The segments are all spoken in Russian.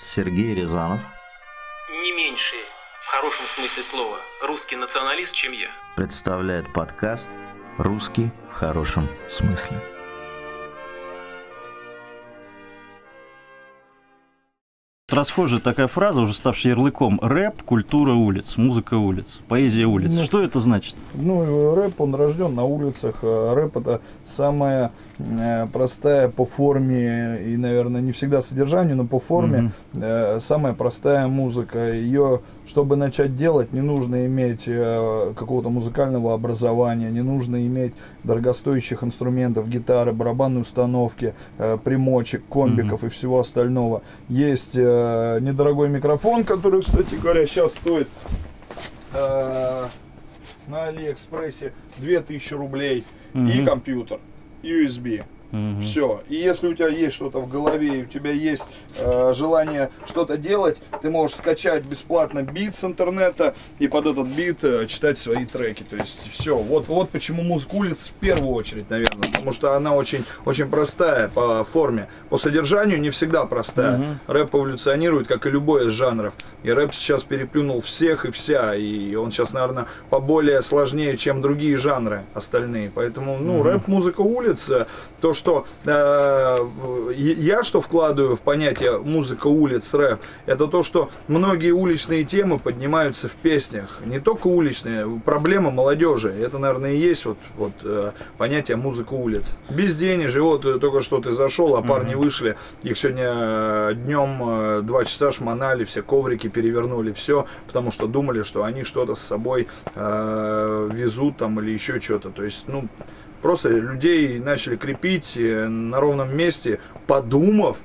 Сергей Рязанов не меньший, в хорошем смысле слова, русский националист, чем я. представляет подкаст «Русский в хорошем смысле». Расхожая такая фраза, уже ставшая ярлыком. Рэп, культура улиц, музыка улиц, поэзия улиц. Ну, Что это значит? Ну, рэп, он рожден на улицах. а Рэп это самая э, простая по форме и, наверное, не всегда содержанию, но по форме э, самая простая музыка. Ее, чтобы начать делать, не нужно иметь э, какого-то музыкального образования, не нужно иметь дорогостоящих инструментов, гитары, барабанной установки, э, примочек, комбиков и всего остального. Есть э, недорогой микрофон, который, кстати говоря, сейчас стоит э, на Алиэкспрессе 2000 рублей и Мгм. компьютер, USB. Мгм. Все. И если у тебя есть что-то в голове, и у тебя есть э, желание что-то делать, ты можешь скачать бесплатно бит с интернета и под этот бит э, читать свои треки. То есть все. Вот, вот почему музыка улиц в первую очередь, наверное. Потому что она очень, очень простая по форме. По содержанию не всегда простая. Рэп эволюционирует, как и любой из жанров. И рэп сейчас переплюнул всех и вся. И он сейчас, наверное, поболее сложнее, чем другие жанры остальные. Поэтому, ну, рэп-музыка улиц, то, что э, я что вкладываю в понятие музыка улиц, рэп, это то, что многие уличные темы поднимаются в песнях. Не только уличные, проблема молодежи. Это, наверное, и есть вот, вот э, понятие музыка улиц. Безденежье, вот э, только что ты зашел, а парни вышли, их сегодня днем два часа шмонали, все коврики перевернули, все, потому что думали, что они что-то с собой э, везут там или еще что-то. То есть, ну, просто людей начали крепить э, на ровном месте, подумав,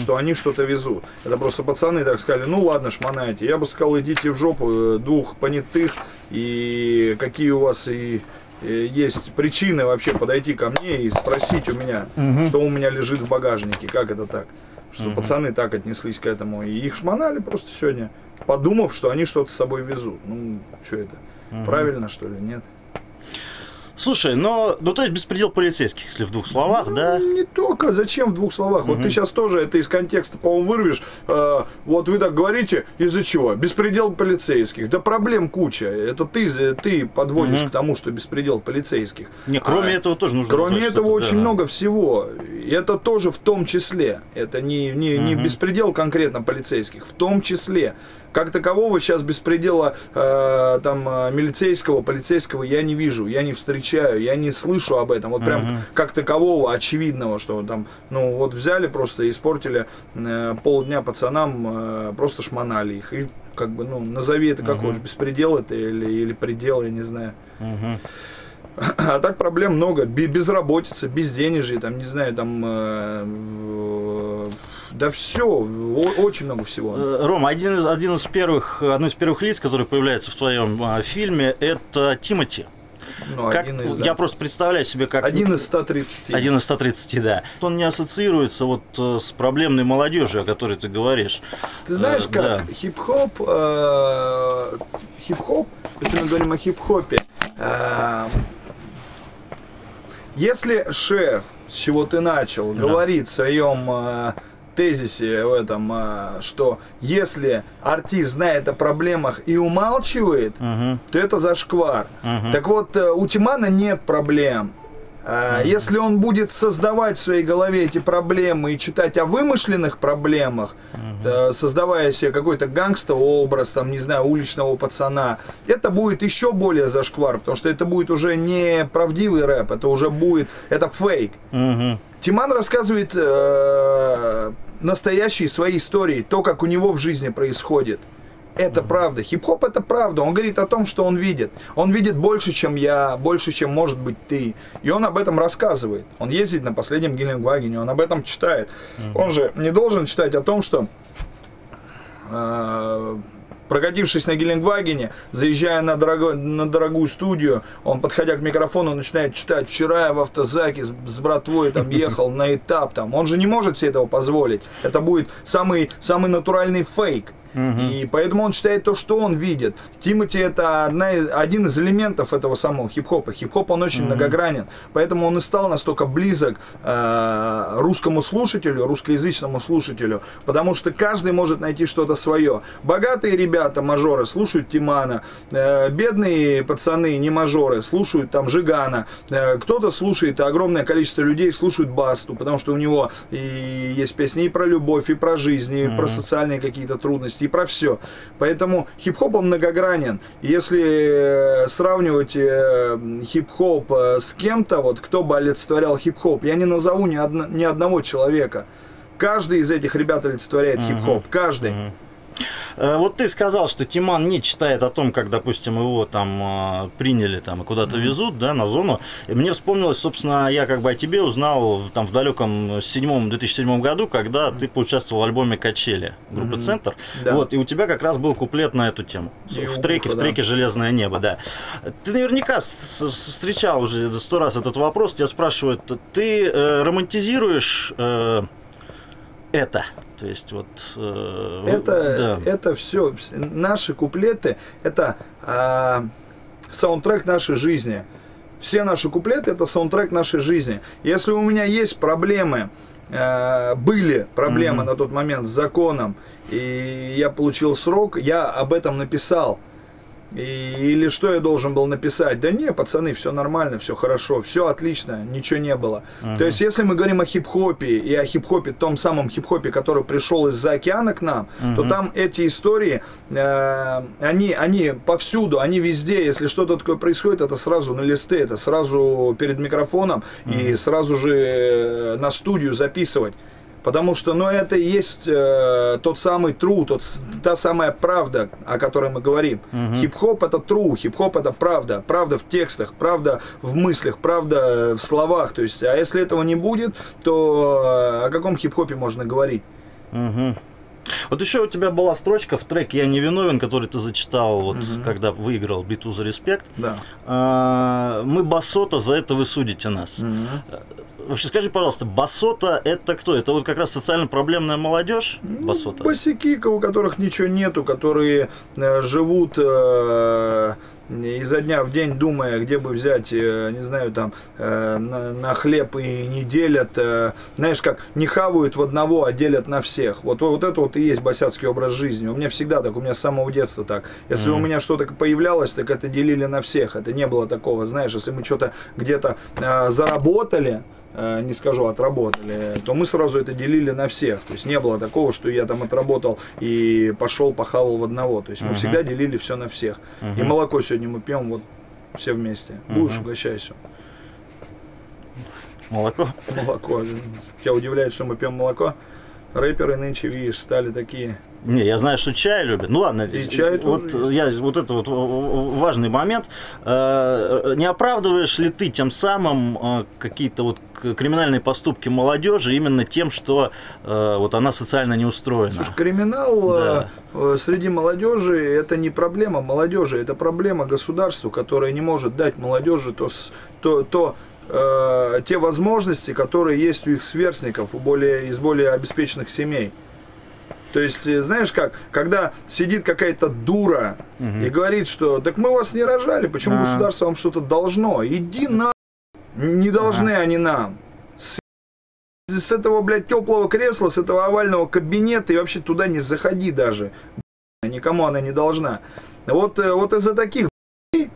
что они что-то везут. Это просто пацаны так сказали, ну ладно, шмонайте. Я бы сказал, идите в жопу, э, двух понятых, и какие у вас и э, есть причины вообще подойти ко мне и спросить у меня, что у меня лежит в багажнике, как это так. Что пацаны так отнеслись к этому. И их шмонали просто сегодня, подумав, что они что-то с собой везут. Ну, что это? Правильно, что ли? Нет? Слушай, но, ну то есть беспредел полицейских, если в двух словах, да? Ну, Не только. Зачем в двух словах? Вот ты сейчас тоже это из контекста, по-моему, вырвешь. Э, вот вы так говорите, из-за чего? Беспредел полицейских. Да проблем куча. Это ты, ты подводишь к тому, что беспредел полицейских. Не, кроме А, этого тоже нужно Кроме назвать этого очень да. много всего. Это тоже в том числе. Это не, не, не беспредел конкретно полицейских, в том числе. Как такового сейчас беспредела э, там э, милицейского, полицейского я не вижу, я не встречаю, я не слышу об этом. Вот прям как такового очевидного, что там, ну вот взяли просто и испортили э, полдня пацанам, э, просто шмонали их. И как бы, ну, назови это как хочешь, беспредел это или, или предел, я не знаю. А так проблем много. Бе- Безработица, безденежье, там, не знаю, там, э, да все, очень много всего. Э, Рома, один из, один из первых, одно из первых лиц, который появляется в твоем а, фильме, это Тимати. Ну, Как, из, да. Я просто представляю себе, как... Один из 130. Один из 130, да. Он не ассоциируется вот э, с проблемной молодежью, о которой ты говоришь. Ты знаешь, Э, как да. хип-хоп, э, хип-хоп, если мы говорим о хип-хопе, э, если шеф, с чего ты начал, говорит в своем э, тезисе в этом, э, что если артист знает о проблемах и умалчивает, то это зашквар. Так вот, э, у Тимана нет проблем. А, Если он будет создавать в своей голове эти проблемы и читать о вымышленных проблемах, э, создавая себе какой-то гангстовый образ, там, не знаю, уличного пацана, это будет еще более зашквар, потому что это будет уже не правдивый рэп, это уже будет, это фейк. Тиман рассказывает э, настоящие свои истории, то, как у него в жизни происходит. Это правда. Хип-хоп это правда. Он говорит о том, что он видит. Он видит больше, чем я, больше, чем может быть ты. И он об этом рассказывает. Он ездит на последнем Геленвагене, он об этом читает. Он же не должен читать о том, что э, прокатившись на Геленвагене, заезжая на, дорого- на дорогую студию, он, подходя к микрофону, начинает читать «Вчера я в автозаке с, с братвой там ехал на этап». Там. Он же не может себе этого позволить. Это будет самый, самый натуральный фейк. И поэтому он читает то, что он видит. Тимати это одна из- один из элементов этого самого хип-хопа. Хип-хоп он очень многогранен. Поэтому он и стал настолько близок э, русскому слушателю, русскоязычному слушателю. Потому что каждый может найти что-то свое. Богатые ребята, мажоры, слушают Тимана. Э, бедные пацаны, не мажоры, слушают там Жигана. Э, кто-то слушает, огромное количество людей слушают Басту, потому что у него и есть песни и про любовь, и про жизнь, и про социальные какие-то трудности, и про все. Поэтому хип-хоп он многогранен. Если э, сравнивать э, хип-хоп э, с кем-то, вот кто бы олицетворял хип-хоп, я не назову ни, одно- ни одного человека. Каждый из этих ребят олицетворяет хип-хоп. Каждый. Э, Вот ты сказал, что Тиман не читает о том, как, допустим, его там э, приняли там и куда-то везут, да, на зону. И мне вспомнилось, собственно, я как бы о тебе узнал там в далеком седьмом 2007 году, когда ты поучаствовал в альбоме «Качели» группы «Центр». Да. Вот, и у тебя как раз был куплет на эту тему. И в у треке, Буха, в да. треке «Железное небо», да. Ты наверняка встречал уже сто раз этот вопрос. Тебя спрашивают, ты э, романтизируешь э, это? То есть вот... э, Это, да. это все, наши куплеты, это а, саундтрек нашей жизни. Все наши куплеты это саундтрек нашей жизни. Если у меня есть проблемы, э, были проблемы на тот момент с законом, и я получил срок, я об этом написал. И- или что я должен был написать? Да не, пацаны, все нормально, все хорошо, все отлично, ничего не было. То есть, если мы говорим о хип-хопе и о хип-хопе, том самом хип-хопе, который пришел из-за океана к нам, то там эти истории, э, они, они повсюду, они везде. Если что-то такое происходит, это сразу на листы, это сразу перед микрофоном и сразу же э, на студию записывать. Потому что, ну, это и есть э, тот самый true, тот, та самая правда, о которой мы говорим. Хип-хоп это true, хип-хоп это правда. Правда в текстах, правда в мыслях, правда в словах. То есть, а если этого не будет, то э, о каком хип-хопе можно говорить? Мгм. Вот еще у тебя была строчка в треке «Я не виновен», который ты зачитал, вот, когда выиграл битву за респект. Да. А, Мы басота, за это вы судите нас. Вообще скажи, пожалуйста, басота это кто? Это вот как раз социально проблемная молодежь? Басота? Босяки, у которых ничего нету, которые э, живут э, изо дня в день, думая, где бы взять, э, не знаю, там, э, на, на хлеб и не делят. э, знаешь, как не хавают в одного, а делят на всех. Вот, вот это вот и есть босяцкий образ жизни. У меня всегда так, у меня с самого детства так. Если у меня что-то появлялось, так это делили на всех. Это не было такого, знаешь, если мы что-то где-то э, заработали, не скажу отработали, то мы сразу это делили на всех. То есть не было такого, что я там отработал и пошел похавал в одного. То есть мы всегда делили все на всех. И молоко сегодня мы пьем вот все вместе. Будешь, угощайся. Молоко? Молоко. Тебя удивляет, что мы пьем молоко? Рэперы нынче, видишь, стали такие. Не, я знаю, что чай любят. Ну ладно, И чай вот есть. я вот это вот важный момент. Э, Не оправдываешь ли ты тем самым э, какие-то вот криминальные поступки молодежи именно тем, что э, вот она социально не устроена? Слушай, криминал Да. э, э, среди молодежи это не проблема молодежи, это проблема государства, которое не может дать молодежи то, то, то э, те возможности, которые есть у их сверстников, у более, из более обеспеченных семей. То есть, э, знаешь как, когда сидит какая-то дура и говорит, что так мы вас не рожали, почему А. государство вам что-то должно? Иди на... Не должны они нам. С, с этого, блядь, теплого кресла, с этого овального кабинета и вообще туда не заходи даже. Никому она не должна. Вот, э, вот из-за таких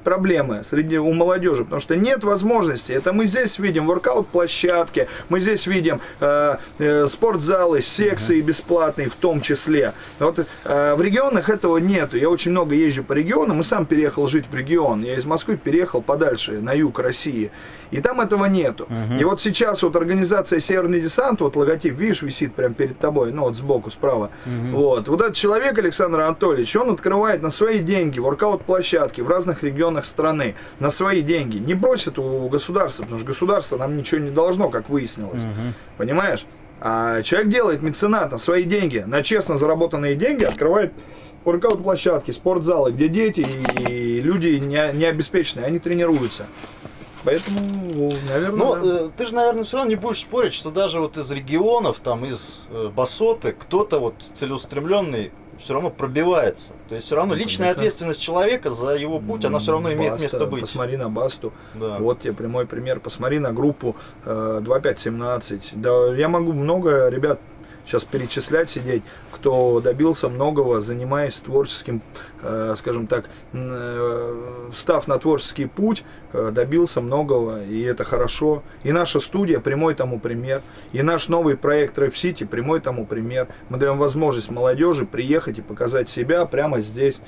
проблемы среди у молодежи, потому что нет возможности. Это мы здесь видим воркаут-площадки, мы здесь видим э, э, спортзалы, секции бесплатные в том числе. Вот э, в регионах этого нету. Я очень много езжу по регионам, и сам переехал жить в регион. Я из Москвы переехал подальше, на юг России. И там этого нету. И вот сейчас вот организация Северный десант, вот логотип, видишь, висит прямо перед тобой, ну вот сбоку, справа. Вот. Вот этот человек, Александр Анатольевич, он открывает на свои деньги воркаут-площадки в разных регионах страны. На свои деньги. Не бросит у государства, потому что государство нам ничего не должно, как выяснилось. Понимаешь? А человек делает меценат на свои деньги, на честно заработанные деньги открывает воркаут-площадки, спортзалы, где дети и люди не, не обеспеченные, они тренируются. Поэтому, наверное, Ну, да. э, ты же, наверное, все равно не будешь спорить, что даже вот из регионов, там, из э, Басоты, кто-то вот целеустремленный все равно пробивается. То есть все равно Ну, личная конечно. ответственность человека за его путь, она все равно имеет Баста, место быть. Посмотри на Басту. Да. Вот тебе прямой пример. Посмотри на группу э, 2517. Да, я могу много ребят сейчас перечислять, сидеть, кто добился многого, занимаясь творческим, э, скажем так, э, встав на творческий путь, э, добился многого, и это хорошо. И наша студия прямой тому пример. И наш новый проект Рэп Сити прямой тому пример. Мы даем возможность молодежи приехать и показать себя прямо здесь.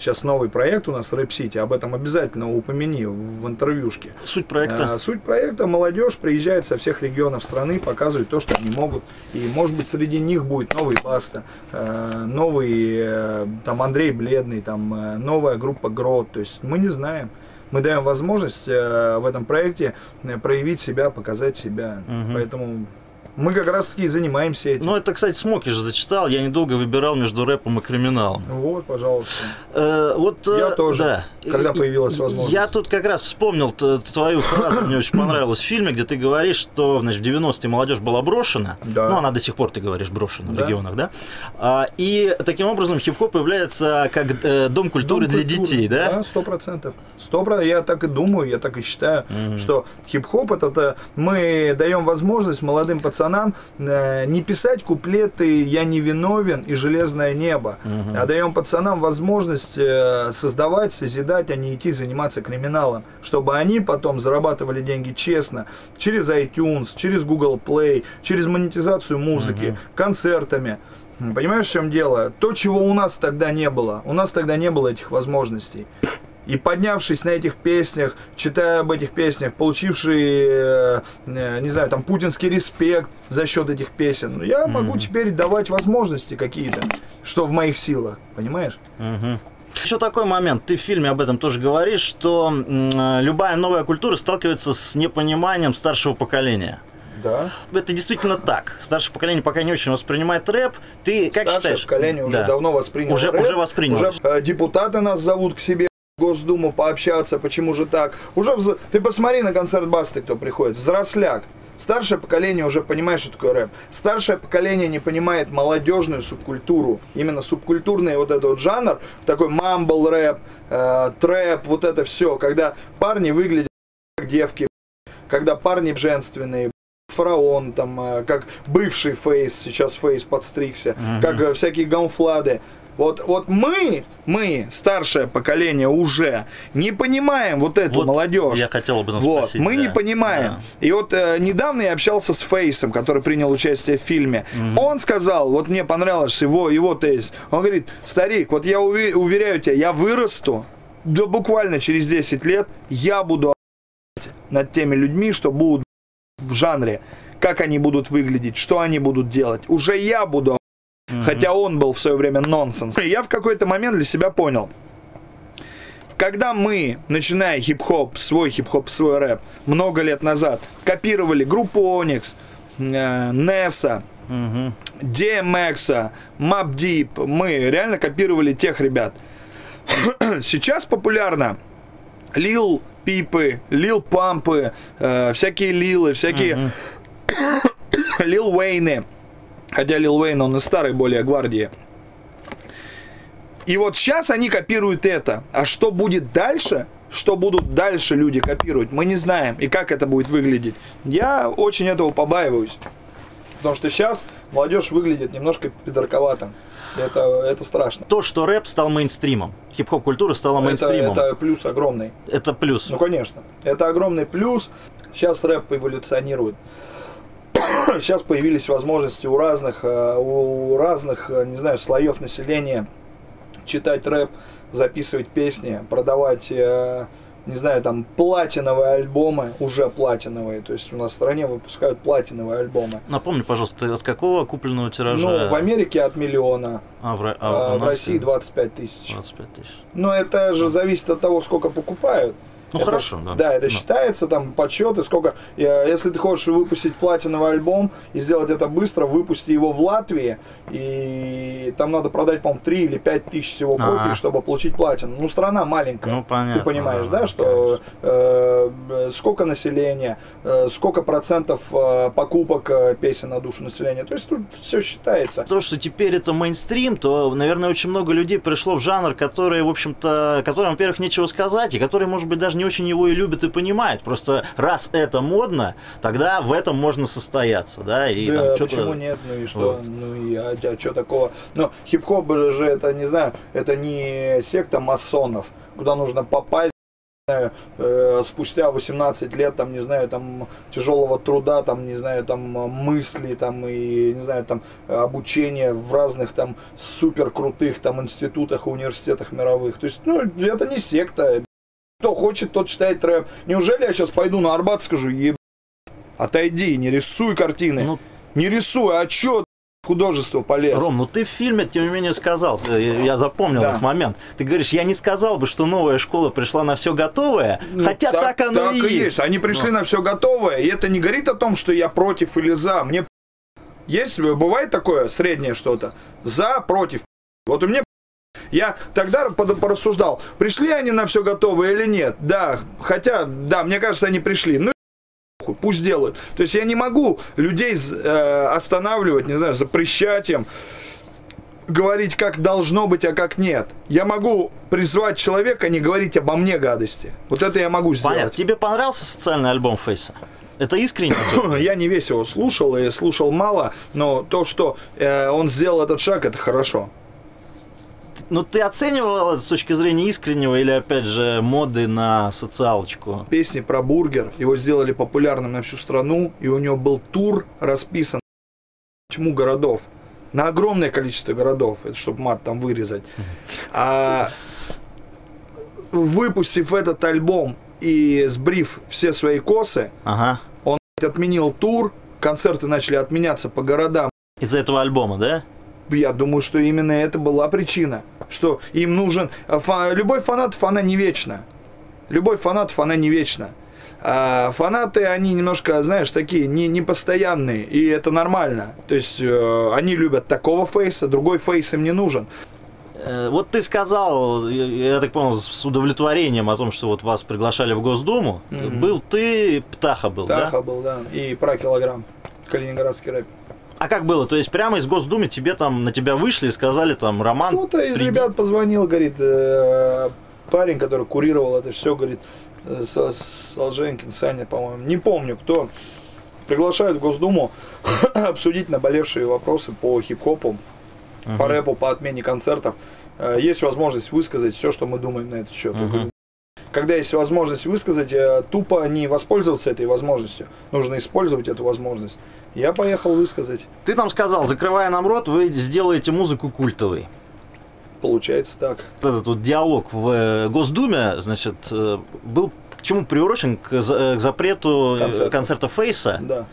Сейчас новый проект у нас Рэп Сити, об этом обязательно упомяни в интервьюшке. Суть проекта. А, Суть проекта молодежь приезжает со всех регионов страны, показывает то, что они могут. И может быть среди них будет новый Баста, э, новый э, там Андрей Бледный, там новая группа Грот. То есть мы не знаем. Мы даем возможность в этом проекте проявить себя, показать себя. Мгм. Поэтому мы как раз таки и занимаемся этим. Ну, это, кстати, Смоки же зачитал. Я недолго выбирал между рэпом и криминалом. Вот, пожалуйста. Э, вот, э, Я тоже, да. когда появилась возможность. Я тут как раз вспомнил твою фразу, мне очень понравилось в фильме, где ты говоришь, что значит, в 90-е молодежь была брошена. Да. Ну, она до сих пор, ты говоришь, брошена в Да. регионах, да? А, и таким образом хип-хоп появляется как э, дом культуры Дом для культуры, детей, да? сто процентов. Сто. Я так и думаю, я так и считаю, что хип-хоп это, то мы даем возможность молодым пацанам э, не писать куплеты «Я не виновен» и «Железное небо», а даем пацанам возможность э, создавать, созидать, а не идти заниматься криминалом, чтобы они потом зарабатывали деньги честно, через iTunes, через Google Play, через монетизацию музыки, концертами. Понимаешь, в чем дело? То, чего у нас тогда не было. У нас тогда не было этих возможностей. И поднявшись на этих песнях, читая об этих песнях, получивший, э, э, не знаю, там, путинский респект за счет этих песен, я могу теперь давать возможности какие-то, что в моих силах, понимаешь? Еще такой момент, ты в фильме об этом тоже говоришь, что э, любая новая культура сталкивается с непониманием старшего поколения. Да. Это действительно так. Старшее поколение пока не очень воспринимает рэп. Ты как Старшее считаешь? поколение уже Да. давно восприняло Уже- рэп. уже восприняло. Уже э, депутаты нас зовут к себе Госдуму пообщаться, почему же так. Уже вз- Ты посмотри на концерт Басты, кто приходит. Взросляк. Старшее поколение уже понимает, что такое рэп. Старшее поколение не понимает молодежную субкультуру. Именно субкультурный вот этот вот жанр, такой мамбл рэп, э, трэп, вот это все. Когда парни выглядят как девки, когда парни женственные, фараон, там, э, как бывший фейс, сейчас фейс подстригся, как э, всякие гаунфлады. Вот, вот мы, мы, старшее поколение уже не понимаем вот эту Вот молодежь. я хотел этом Вот, спросить, мы да. не понимаем. Да. И вот э, недавно я общался с Фейсом, который принял участие в фильме. Он сказал, вот мне понравилось его, его тезис. Он говорит, старик, вот я уви- уверяю тебя, я вырасту, да буквально через 10 лет я буду над теми людьми, что будут в жанре, как они будут выглядеть, что они будут делать. Уже я буду Хотя он был в свое время нонсенс. И Я в какой-то момент для себя понял. Когда мы, начиная хип-хоп, свой хип-хоп, свой рэп, много лет назад, копировали группу Onyx, э, Неса, Мгм. DMX, Mob Deep, мы реально копировали тех ребят. Сейчас популярно Лил Пипы, Лил Пампы, э, всякие Лилы, всякие Лил Уэйны. Хотя Лил Уэйн, он из старой более гвардии. И вот сейчас они копируют это. А что будет дальше? Что будут дальше люди копировать, мы не знаем. И как это будет выглядеть. Я очень этого побаиваюсь. Потому что сейчас молодежь выглядит немножко пидорковато. Это, это страшно. То, что рэп стал мейнстримом, хип-хоп культура стала Это, мейнстримом, это, это плюс огромный. плюс. Ну, конечно. Это огромный плюс. Сейчас рэп эволюционирует. Сейчас появились возможности у разных, э, у разных, э, не знаю, слоев населения читать рэп, записывать песни, продавать, э, не знаю, там платиновые альбомы, уже платиновые. То есть у нас в стране выпускают платиновые альбомы. Напомни, пожалуйста, от какого купленного тиража? Ну, в Америке от миллиона, А, в, а а в России 25 тысяч. 25 тысяч. Но это же зависит от того, сколько покупают. Ну, Это- хорошо, да. Да, это Ну. считается там подсчеты, сколько. э, Если ты хочешь выпустить платиновый альбом и сделать это быстро, выпусти его в Латвии, и там надо продать, по-моему, 3 или 5 тысяч всего Ага. копий, чтобы получить платину. Ну, страна маленькая. Ну, понятно. Ты понимаешь, да, да, что э, сколько населения, э, сколько процентов э, покупок э, песен на душу населения. То есть тут все считается. То, что теперь это мейнстрим, то, наверное, очень много людей пришло в жанр, который, в общем-то, которым, во-первых, нечего сказать, и который, может быть, даже не очень его и любят и понимают. Просто раз это модно, тогда в этом можно состояться, да, и да, там что-то... почему нет? Ну и что? Вот. Ну и а, что такого? Ну, хип-хоп же это, не знаю, это не секта масонов, куда нужно попасть знаю, э, спустя 18 лет, там, не знаю, там, тяжелого труда, там, не знаю, там, мысли, там, и, не знаю, там, обучения в разных, там, супер крутых, там, институтах и университетах мировых. То есть, ну, это не секта. Кто хочет, тот читает рэп. Неужели я сейчас пойду на Арбат и скажу, еб... Отойди, не рисуй картины. Ну, Не рисуй, а чё художество полез? Ром, ну ты в фильме, тем не менее, сказал, э, я запомнил Да. этот момент. Ты говоришь, я не сказал бы, что новая школа пришла на все готовое, Ну, хотя так, оно так и есть. Они пришли Ну. на все готовое, и это не говорит о том, что я против или за. Мне есть, бывает такое среднее что-то. За, против. Вот у меня я тогда порассуждал, пришли они на все готовое или нет. Да, хотя, да, мне кажется, они пришли. Ну, пусть делают. То есть я не могу людей э, останавливать, не знаю, запрещать им говорить, как должно быть, а как нет. Я могу призвать человека не говорить обо мне гадости. Вот это я могу сделать. Понятно. Тебе понравился социальный альбом Фейса? Это искренне? Я не весь его слушал и слушал мало, но то, что э, он сделал этот шаг, это хорошо. Ну, ты оценивал это с точки зрения искреннего или, опять же, моды на социалочку? Песни про бургер, его сделали популярным на всю страну, и у него был тур расписан тьму городов. На огромное количество городов, это чтобы мат там вырезать. А выпустив этот альбом и сбрив все свои косы, Ага. отменил тур, концерты начали отменяться по городам. Из-за этого альбома, да? Я думаю, что именно это была причина, что им нужен... фа- любовь фанатов, она не вечна. Любовь фанатов, она не вечна. А фанаты, они немножко, знаешь, такие не, непостоянные, и это нормально. То есть э, они любят такого фейса, другой фейс им не нужен. Э, Вот ты сказал, я, так понял, с удовлетворением о том, что вот вас приглашали в Госдуму. Мгм. Был ты, Птаха был, Таха да? был, да, и про килограмм. Калининградский рэп. А как было? То есть прямо из Госдумы тебе там, на тебя вышли и сказали там, Роман, Кто-то из приди». ребят позвонил, говорит, э, парень, который курировал это все, говорит, э, Солженкин, Саня, по-моему, не помню кто, приглашают в Госдуму обсудить наболевшие вопросы по хип-хопу, по рэпу, по отмене концертов. Э, Есть возможность высказать все, что мы думаем на этот счет. Мгм. Когда есть возможность высказать, э, тупо не воспользоваться этой возможностью. Нужно использовать эту возможность. Я поехал высказать. ты там сказал, закрывая нам рот, вы сделаете музыку культовой. Получается так. Вот этот вот диалог в э, Госдуме, значит, э, был к чему приурочен к, за- к запрету э, Концерта. Фейса. Да.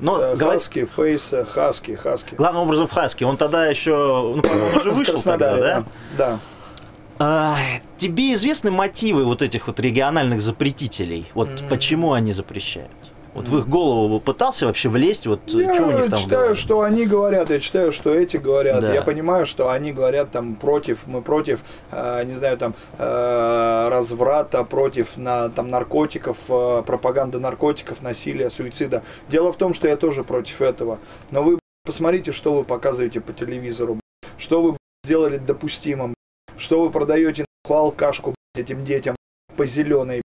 Но Э, говорит- Хаски, Фейс, Хаски, Хаски. главным образом в Хаске. Он тогда еще, ну, он уже вышел тогда, да? да? Да. А, тебе известны мотивы вот этих вот региональных запретителей? Вот М. почему они запрещают? Вот в их голову пытался вообще влезть, вот э, Я что у них там в читаю, что они говорят, я читаю, что эти говорят. Да. Я понимаю, что они говорят там против, мы против, э, не знаю, там э, разврата, против на, там наркотиков, э, пропаганды наркотиков, насилия, суицида. Дело в том, что я тоже против этого. Но вы посмотрите, что вы показываете по телевизору, что вы сделали допустимым, что вы продаете нахуй алкашку этим детям по зеленой.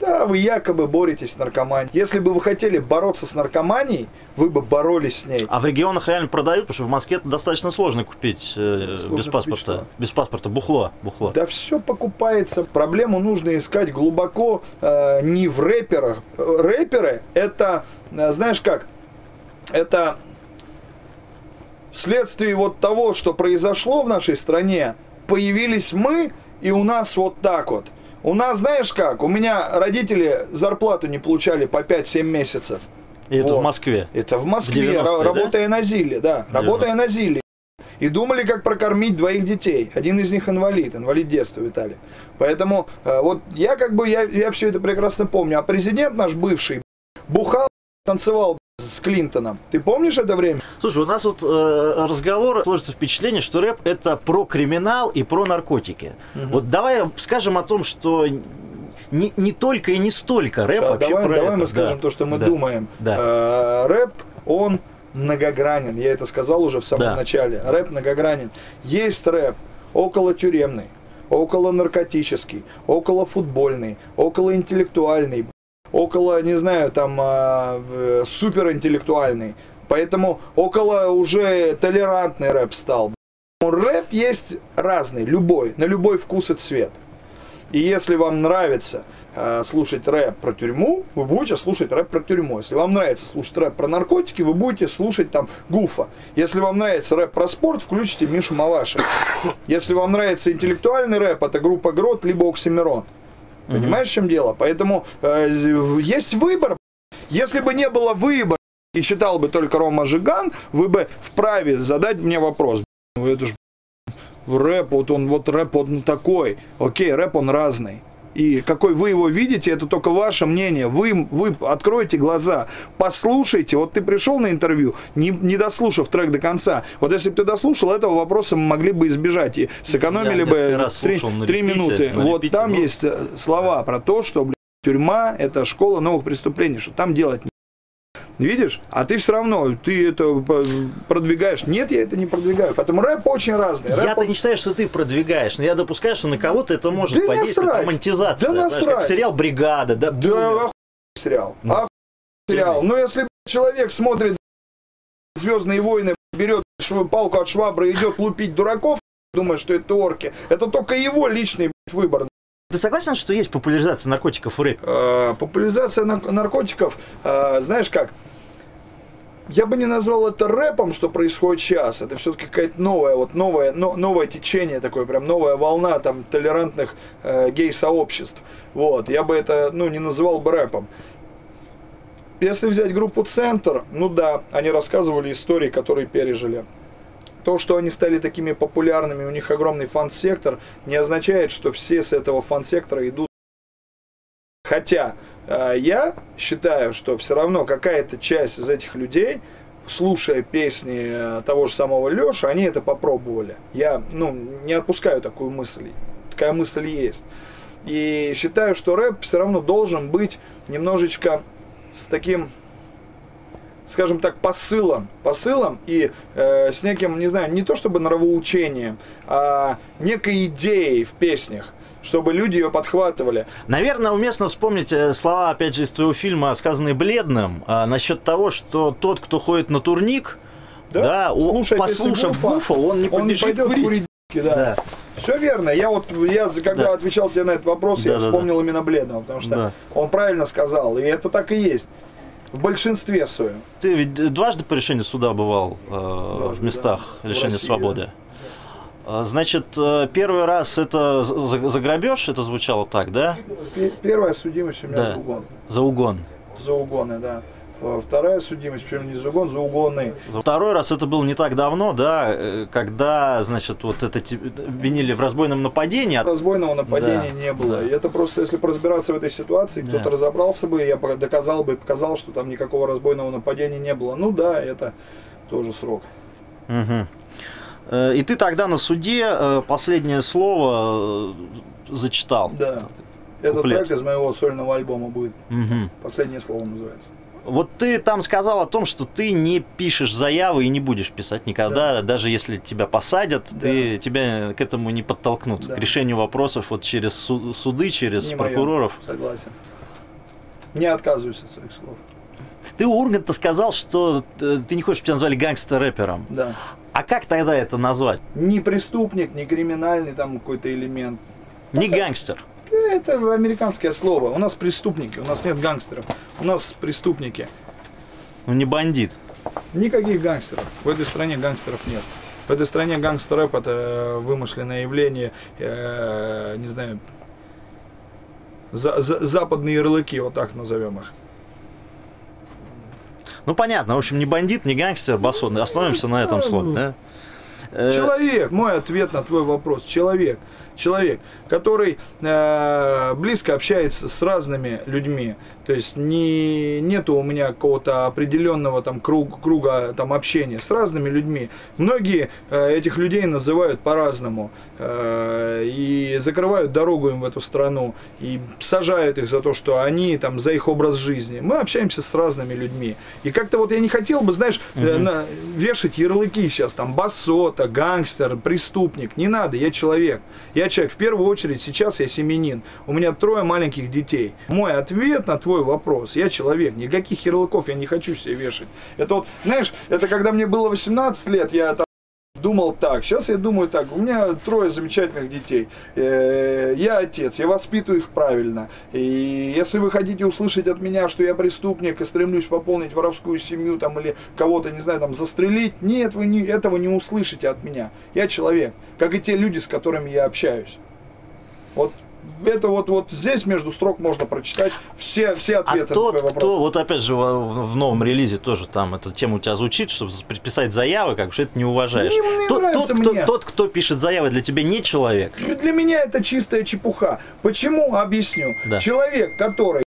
Да, вы якобы боретесь с наркоманией. Если бы вы хотели бороться с наркоманией, вы бы боролись с ней. А в регионах реально продают, потому что в Москве это достаточно сложно купить э, Сложно без купить паспорта. что? Без паспорта бухло, бухло. Да все покупается. Проблему нужно искать глубоко э, не в рэперах. Рэперы это, э, знаешь как, это вследствие вот того, что произошло в нашей стране, появились мы, и у нас вот так вот. У нас, знаешь как, у меня родители зарплату не получали по 5-7 месяцев. И это Вот. в Москве. Это в Москве, 90-е, ра- да? работая на ЗИЛе, да, работая на ЗИЛе. И думали, как прокормить двоих детей. Один из них инвалид, инвалид детства Виталий. Поэтому э, вот я как бы, я, я все это прекрасно помню. А президент наш бывший бухал, танцевал с Клинтоном. Ты помнишь это время? Слушай, у нас вот э, разговор сложится впечатление, что рэп это про криминал и про наркотики. Вот давай скажем о том, что не, не только и не столько рэп Сейчас, вообще давай, про давай это. мы скажем Да. то, что мы Да. думаем. Да. Э, рэп, он многогранен. Я это сказал уже в самом Да. начале. Рэп многогранен. Есть рэп около тюремный, около наркотический, около футбольный, около интеллектуальный, около, не знаю, там а, э, суперинтеллектуальный. Поэтому около уже толерантный рэп стал. Рэп есть разный, любой, на любой вкус и цвет. И если вам нравится э, слушать рэп про тюрьму, вы будете слушать рэп про тюрьму. Если вам нравится слушать рэп про наркотики, вы будете слушать там Гуфа. Если вам нравится рэп про спорт, включите Мишу Малаша. Если вам нравится интеллектуальный рэп, это группа Грот, либо Оксимирон. Понимаешь, в чем дело? Поэтому э, есть выбор. Если бы не было выбора и читал бы только Рома Жиган, вы бы вправе задать мне вопрос. «Ну, Это ж рэп, вот он, вот рэп он такой. Окей, рэп он разный. И какой вы его видите, это только ваше мнение. Вы, вы откройте глаза, послушайте. Вот ты пришел на интервью, не, не дослушав трек до конца. Вот если бы ты дослушал, этого вопроса мы могли бы избежать. И сэкономили бы три, минуты. на вот репите, там ну. есть э, слова про то, что блядь, тюрьма это школа новых преступлений, что там делать Видишь? А ты все равно, ты это продвигаешь. Нет, я это не продвигаю. Поэтому рэп очень разный. Рэп Я-то не считаю, что ты продвигаешь, но я допускаю, что на кого-то это может Да подействовать. насрать. Романтизация. Да знаешь, насрать. сериал «Бригада», да? Да, охуенный сериал. Охуенный сериал. Ну, если человек смотрит Звездные войны, берет палку от швабры идет лупить дураков, думает, что это орки, это только его личный выбор. Ты согласен, что есть популяризация наркотиков в рэпе? Э, популяризация нар- наркотиков, э, знаешь как, я бы не назвал это рэпом, что происходит сейчас. Это все-таки какая-то новая, вот новое, но- новое течение такое, прям новая волна там толерантных э, гей-сообществ. Вот, я бы это, ну, не называл бы рэпом. Если взять группу Центр, ну да, они рассказывали истории, которые пережили. То, что они стали такими популярными, у них огромный фан-сектор, не означает, что все с этого фан-сектора идут Хотя э, я считаю, что все равно какая-то часть из этих людей, слушая песни э, того же самого Леши, они это попробовали. Я ну, не отпускаю такую мысль. Такая мысль есть. И считаю, что рэп все равно должен быть немножечко с таким скажем так, посылом, посылом и э, с неким, не знаю, не то чтобы нравоучением, а некой идеей в песнях, чтобы люди ее подхватывали. Наверное, уместно вспомнить э, слова, опять же, из твоего фильма, сказанные Бледным, а, насчет того, что тот, кто ходит на турник, да, о- Слушая послушав Гуфа, он не он не пойдет курить. курить. да. Да. Все верно. Я вот, я когда Да. отвечал тебе на этот вопрос, я Да-да-да. вспомнил именно Бледного, потому что Да. он правильно сказал, и это так и есть. В большинстве своем. Ты ведь дважды по решению суда бывал э, в местах да. В лишения России, свободы. Значит, э, первый раз это за, за грабеж, это звучало так, да? Пе- Первая судимость у меня Да. за угон. За угон. За угоны, да. Э, Вторая судимость, причем не за угон, за угоны. Второй раз это было не так давно, да, э, когда, значит, вот это обвинили в разбойном нападении. Разбойного нападения Да, не было. да. И это просто, если разбираться в этой ситуации, Да. кто-то разобрался бы, я доказал бы, показал, что там никакого разбойного нападения не было. Ну да, это тоже срок. Э, И ты тогда на суде последнее слово зачитал. Да. Этот Куплет. трек из моего сольного альбома будет. Мгм. Последнее слово называется. Вот ты там сказал о том, что ты не пишешь заявы и не будешь писать никогда, даже если тебя посадят, ты, тебя к этому не подтолкнут, Да. к решению вопросов вот через су- суды, через Не моё. прокуроров. Согласен. Не отказываюсь от своих слов. Ты у Урганта сказал, что э, ты не хочешь, чтобы тебя назвали гангстер-рэпером. Да. А как тогда это назвать? Не преступник, не криминальный там какой-то элемент. Не гангстер. Это американское слово. У нас преступники, у нас нет гангстеров. У нас преступники. Ну не бандит. Никаких гангстеров. В этой стране гангстеров нет. В этой стране гангстер-рэп это э, вымышленное явление, э, не знаю, за- за- западные ярлыки, вот так назовем их. Ну понятно, в общем, не бандит, не гангстер, басон. Остановимся на этом слове, да? Э, Человек, мой ответ на твой вопрос. Человек. Человек, который э, близко общается с разными людьми. То есть не, нету у меня какого-то определенного там круг, круга там общения с разными людьми. Многие э, этих людей называют по-разному э, и закрывают дорогу им в эту страну и сажают их за то, что они там за их образ жизни. Мы общаемся с разными людьми. И как-то вот я не хотел бы, знаешь, э, на- вешать ярлыки сейчас там басота, гангстер, преступник. Не надо, я человек. Я человек. В первую очередь сейчас я семенин. У меня трое маленьких детей. Мой ответ на твой вопрос. Я человек. Никаких ярлыков я не хочу себе вешать. Это вот, знаешь, это когда мне было 18 лет, я там думал так, сейчас я думаю так, у меня трое замечательных детей, Э, я отец, я воспитываю их правильно, и если вы хотите услышать от меня, что я преступник и стремлюсь пополнить воровскую семью там или кого-то, не знаю, там застрелить, нет, вы не, этого не услышите от меня, я человек, как и те люди, с которыми я общаюсь. Вот это вот, вот здесь между строк можно прочитать все, все А ответы на тот, твой вопрос. кто, вот опять же, в, в новом релизе тоже там эта тема у тебя звучит, чтобы писать заявы, как что это не уважаешь. Не- не тот, тот, кто, мне. тот, кто пишет заявы, для тебя не человек. Для меня это чистая чепуха. Почему? Объясню. Да. Человек, который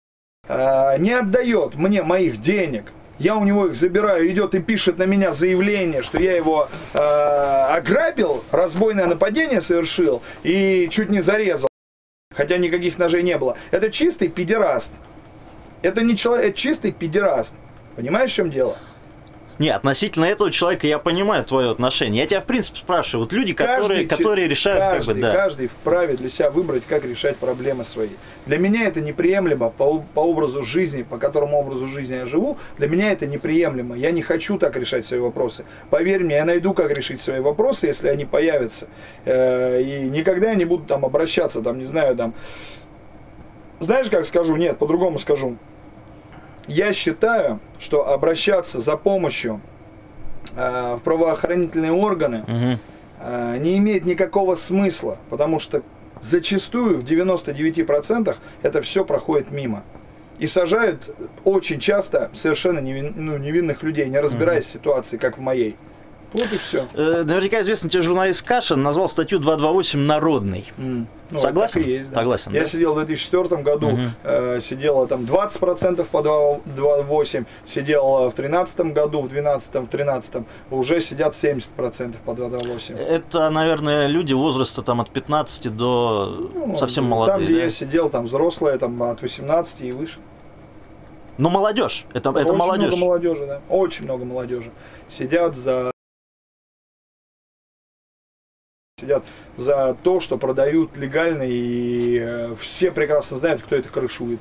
э, не отдает мне моих денег, я у него их забираю, идет и пишет на меня заявление, что я его э, ограбил, разбойное нападение совершил и чуть не зарезал, хотя никаких ножей не было. Это чистый педераст. Это не человек, это чистый педераст. Понимаешь, в чем дело? Не, относительно этого человека я понимаю твое отношение. Я тебя, в принципе, спрашиваю. Вот люди, которые, че- которые решают, каждый, как бы, да. каждый вправе для себя выбрать, как решать проблемы свои. Для меня это неприемлемо по, по образу жизни, по которому образу жизни я живу. Для меня это неприемлемо. Я не хочу так решать свои вопросы. Поверь мне, я найду, как решить свои вопросы, если они появятся. Э, И никогда я не буду там обращаться, там, не знаю, там. Знаешь, как скажу? Нет, по-другому скажу. Я считаю, что обращаться за помощью э, в правоохранительные органы Мгм. э, не имеет никакого смысла, потому что зачастую в 99% это все проходит мимо. И сажают очень часто совершенно невин- ну, невинных людей, не разбираясь в ситуации, как в моей. Вот и все. Э, Наверняка известный тебе журналист Кашин назвал статью 228 «Народный». Согласен? так и есть, да. Согласен, Я да? сидел в 2004 году, Мгм. э, сидело там 20% по 2,8, сидел в 2013 году, в 2012, в 2013 уже сидят 70% по 2,8. Это, наверное, люди возраста там от 15 до Ну, совсем Там, молодые. где да? я сидел, там взрослые, там от 18 и выше. Но молодежь. Это, это Очень молодежь. много молодежи, да. Очень много молодежи. Сидят за сидят за то, что продают легально, и э, все прекрасно знают, кто это крышует.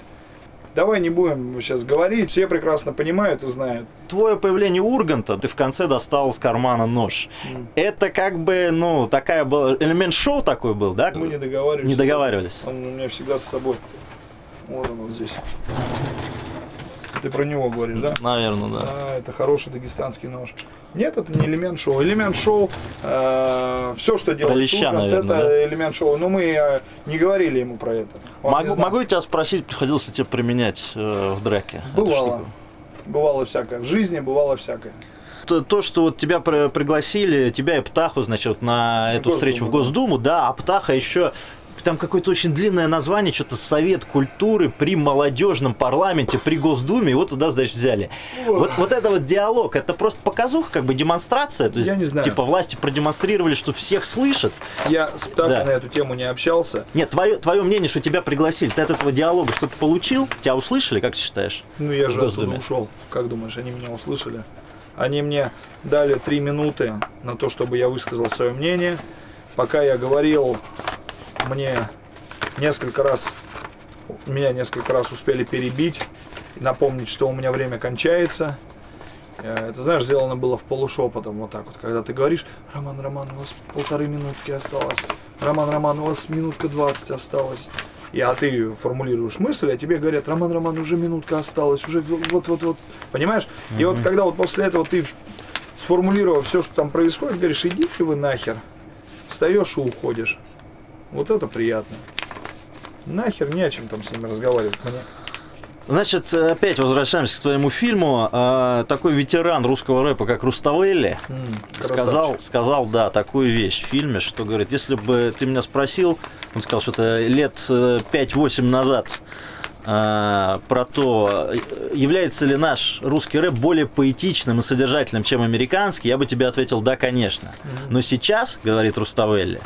Давай не будем сейчас говорить, все прекрасно понимают и знают. Твое появление Урганта, ты в конце достал из кармана нож. М. Это как бы, ну, такая была, элемент шоу такой был, да? Мы не договаривались. Не договаривались. Он у меня всегда с собой. Вот он вот здесь. Ты про него говоришь, да? Наверное, да. А, это хороший дагестанский нож. Нет, это не элемент шоу. Элемент шоу, все, что делает леща, Ургант, наверное, это да? элемент шоу. Но мы э, не говорили ему про это. Он Могу, я тебя спросить, приходилось ли тебе применять э, в драке? Бывало. Бывало всякое. В жизни бывало всякое. То, то, что вот тебя при- пригласили, тебя и Птаху, значит, на эту Госдуму, встречу в да. Госдуму, да, а Птаха еще там какое-то очень длинное название, что-то Совет культуры при молодежном парламенте, при Госдуме, его туда, значит, взяли. Вот, вот это вот диалог, это просто показуха, как бы демонстрация, то есть, Я не знаю. типа, власти продемонстрировали, что всех слышат. Я с Птахой Да. на эту тему не общался. Нет, твое, твое мнение, что тебя пригласили, ты от этого диалога что-то получил, тебя услышали, как ты считаешь? Ну, я же Госдуме. оттуда ушел. Как думаешь, они меня услышали? Они мне дали три минуты на то, чтобы я высказал свое мнение. Пока я говорил, мне несколько раз, меня несколько раз успели перебить, напомнить, что у меня время кончается. Э, Это, знаешь, сделано было в полушепотом, вот так вот, когда ты говоришь, Роман, Роман, у вас полторы минутки осталось, Роман, Роман, у вас минутка 20 осталось. И, а ты формулируешь мысль, а тебе говорят, Роман, Роман, уже минутка осталась, уже вот-вот-вот, понимаешь? И вот когда вот после этого ты, сформулировав все, что там происходит, говоришь, идите вы нахер, встаешь и уходишь. Вот это приятно. Нахер не о чем там с ними разговаривать. Мне. Значит, опять возвращаемся к твоему фильму. А, Такой ветеран русского рэпа, как Руставелли, сказал, сказал, да, такую вещь в фильме, что говорит, если бы ты меня спросил, он сказал, что это лет э, 5-8 назад, а, про то, э, является ли наш русский рэп более поэтичным и содержательным, чем американский, я бы тебе ответил, да, конечно. Но сейчас, говорит Руставелли,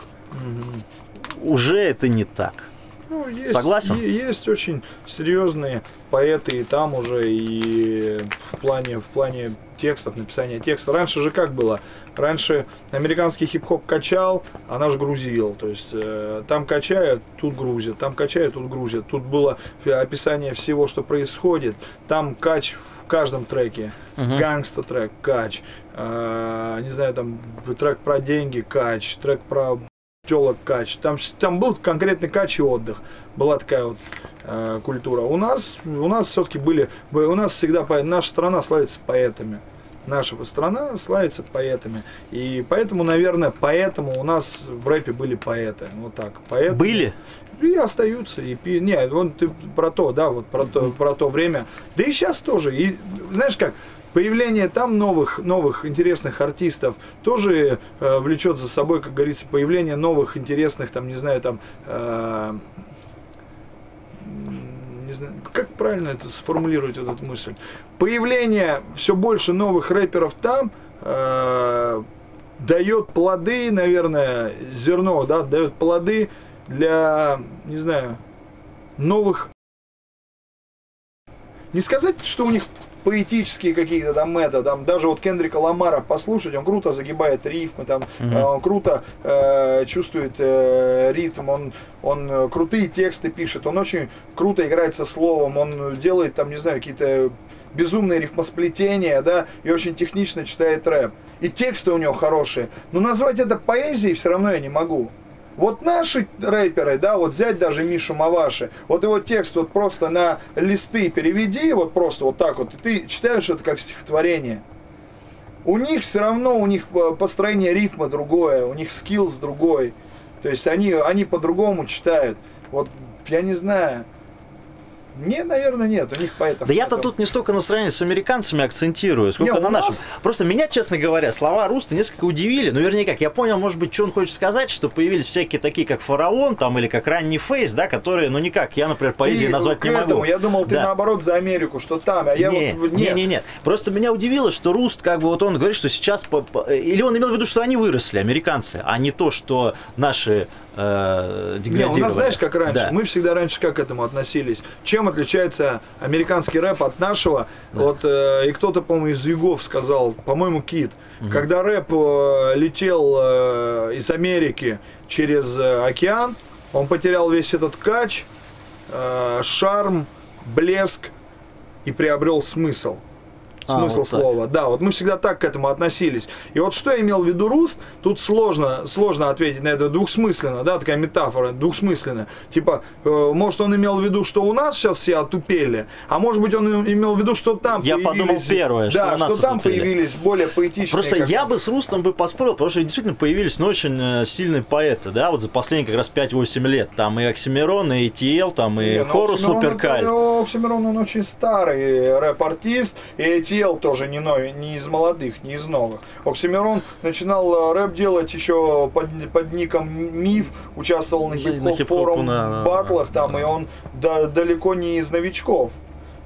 уже это не так. Ну, есть, Согласен? Есть очень серьезные поэты и там уже, и в плане, в плане текстов, написания текста. Раньше же как было? Раньше американский хип-хоп качал, а наш грузил. То есть э, там качают, тут грузят, там качают, тут грузят. Тут было описание всего, что происходит. Там кач в каждом треке. Гангста трек, кач. Э, не знаю, там трек про деньги, кач. Трек про телок кач. Там, там был конкретный кач и отдых. Была такая вот э, культура. У нас, у нас все-таки были, бы- у нас всегда наша страна славится поэтами. Наша страна славится поэтами. И поэтому, наверное, поэтому у нас в рэпе были поэты. Вот так. Поэты. Были? И остаются. И пи... Не, вон ты про то, да, вот про то, про то время. Да и сейчас тоже. И знаешь как, появление там новых, новых интересных артистов тоже э, влечет за собой, как говорится, появление новых интересных, там, не знаю, там, э, не знаю, как правильно это сформулировать, вот эту мысль. Появление все больше новых рэперов там э, дает плоды, наверное, зерно, да, дает плоды для, не знаю, новых... Не сказать, что у них поэтические какие-то там это, там даже вот Кендрика Ламара послушать, он круто загибает рифмы, там, э, он круто э, чувствует э, ритм, он, он крутые тексты пишет, он очень круто играет со словом, он делает там, не знаю, какие-то безумные рифмосплетения, да, и очень технично читает рэп. И тексты у него хорошие. Но назвать это поэзией все равно я не могу. Вот наши рэперы, да, вот взять даже Мишу Маваши, вот его текст вот просто на листы переведи, вот просто вот так вот, и ты читаешь это как стихотворение. У них все равно, у них э, построение рифма другое, у них skills другой. То есть они, они по-другому читают. Вот я не знаю. Мне, наверное, нет. У них поэтов. Да я-то тут не столько на сравнении с американцами акцентирую, сколько Не, на нашем. нас- Просто меня, честно говоря, слова Руста несколько удивили. Ну, вернее, как, я понял, может быть, что он хочет сказать, что появились всякие такие, как Pharaoh, там, или как ранний Face, да, которые, ну, никак, я, например, поэзией Ты назвать не этому, могу. Я думал, ты Да. наоборот за Америку, что там. А я не, вот не, нет. не, не. Просто меня удивило, что Руст, как бы вот он говорит, что сейчас... по- Или он имел в виду, что они выросли, американцы, а не то, что наши э, Не, у деградировали. нас знаешь, как раньше? Да. Мы всегда раньше как к этому относились? Чем отличается американский рэп от нашего? Вот э, и кто-то, по-моему, из Югов сказал, по-моему, Кит, когда рэп э, летел э, из Америки через э, океан, он потерял весь этот кач, э, шарм, блеск и приобрел смысл. А, Смысл вот так. слова. Да, вот мы всегда так к этому относились. И вот что я имел в виду Руст, тут сложно, сложно ответить на это двухсмысленно, да, такая метафора, двухсмысленно. Типа, э, может он имел в виду, что у нас сейчас все отупели, а может быть он имел в виду, что там Я появились... подумал первое, что да, нас что там отупели. появились более поэтичные... Просто я бы, с Рустом бы поспорил, потому что действительно появились ну, очень э, сильные поэты, да, вот за последние как раз 5-8 лет. Там и Оксимирон, и ETL, там и Не, ну, Хорус Луперкаль. Оксимирон, он очень старый рэп-артист, и ATL тоже не, новый, не из молодых, не из новых. Оксимирон начинал э, рэп делать еще под, под ником Миф, участвовал на На хип-хоп форум да, батлах там, и он да- далеко не из новичков.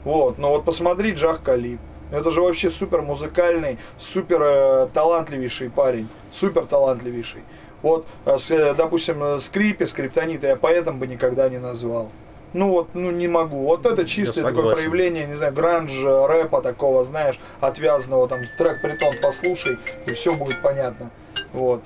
Вот, но вот посмотри Джах Калиб. Это же вообще супер музыкальный, супер э, талантливейший парень. Супер талантливейший. Вот, э, допустим, скрипе, скриптонита я поэтом бы никогда не назвал. Ну вот, ну не могу. Вот это чистое такое проявление, не знаю, гранж, рэпа такого, знаешь, отвязного, там, трек притон послушай, и все будет понятно. Вот.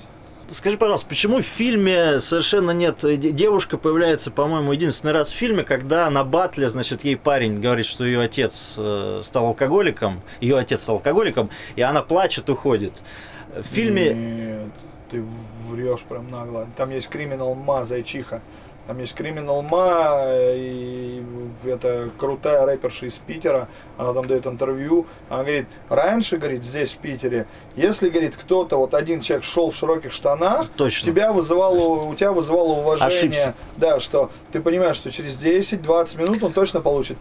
Скажи, пожалуйста, почему в фильме совершенно нет... э, де- Девушка появляется, по-моему, единственный раз в фильме, когда на батле, значит, ей парень говорит, что ее отец э, стал алкоголиком, ее отец стал алкоголиком, и она плачет, уходит. В фильме... Нет, ты врешь прям нагло. Там есть криминал Ма, зайчиха. Там есть криминал Ма, и это крутая рэперша из Питера. Она там дает интервью. Она говорит, раньше, говорит, здесь, в Питере, если, говорит, кто-то, вот один человек шел в широких штанах, Точно. тебя вызывало, у тебя вызывало уважение. Ошибся. Да, что ты понимаешь, что через 10-20 минут он точно получит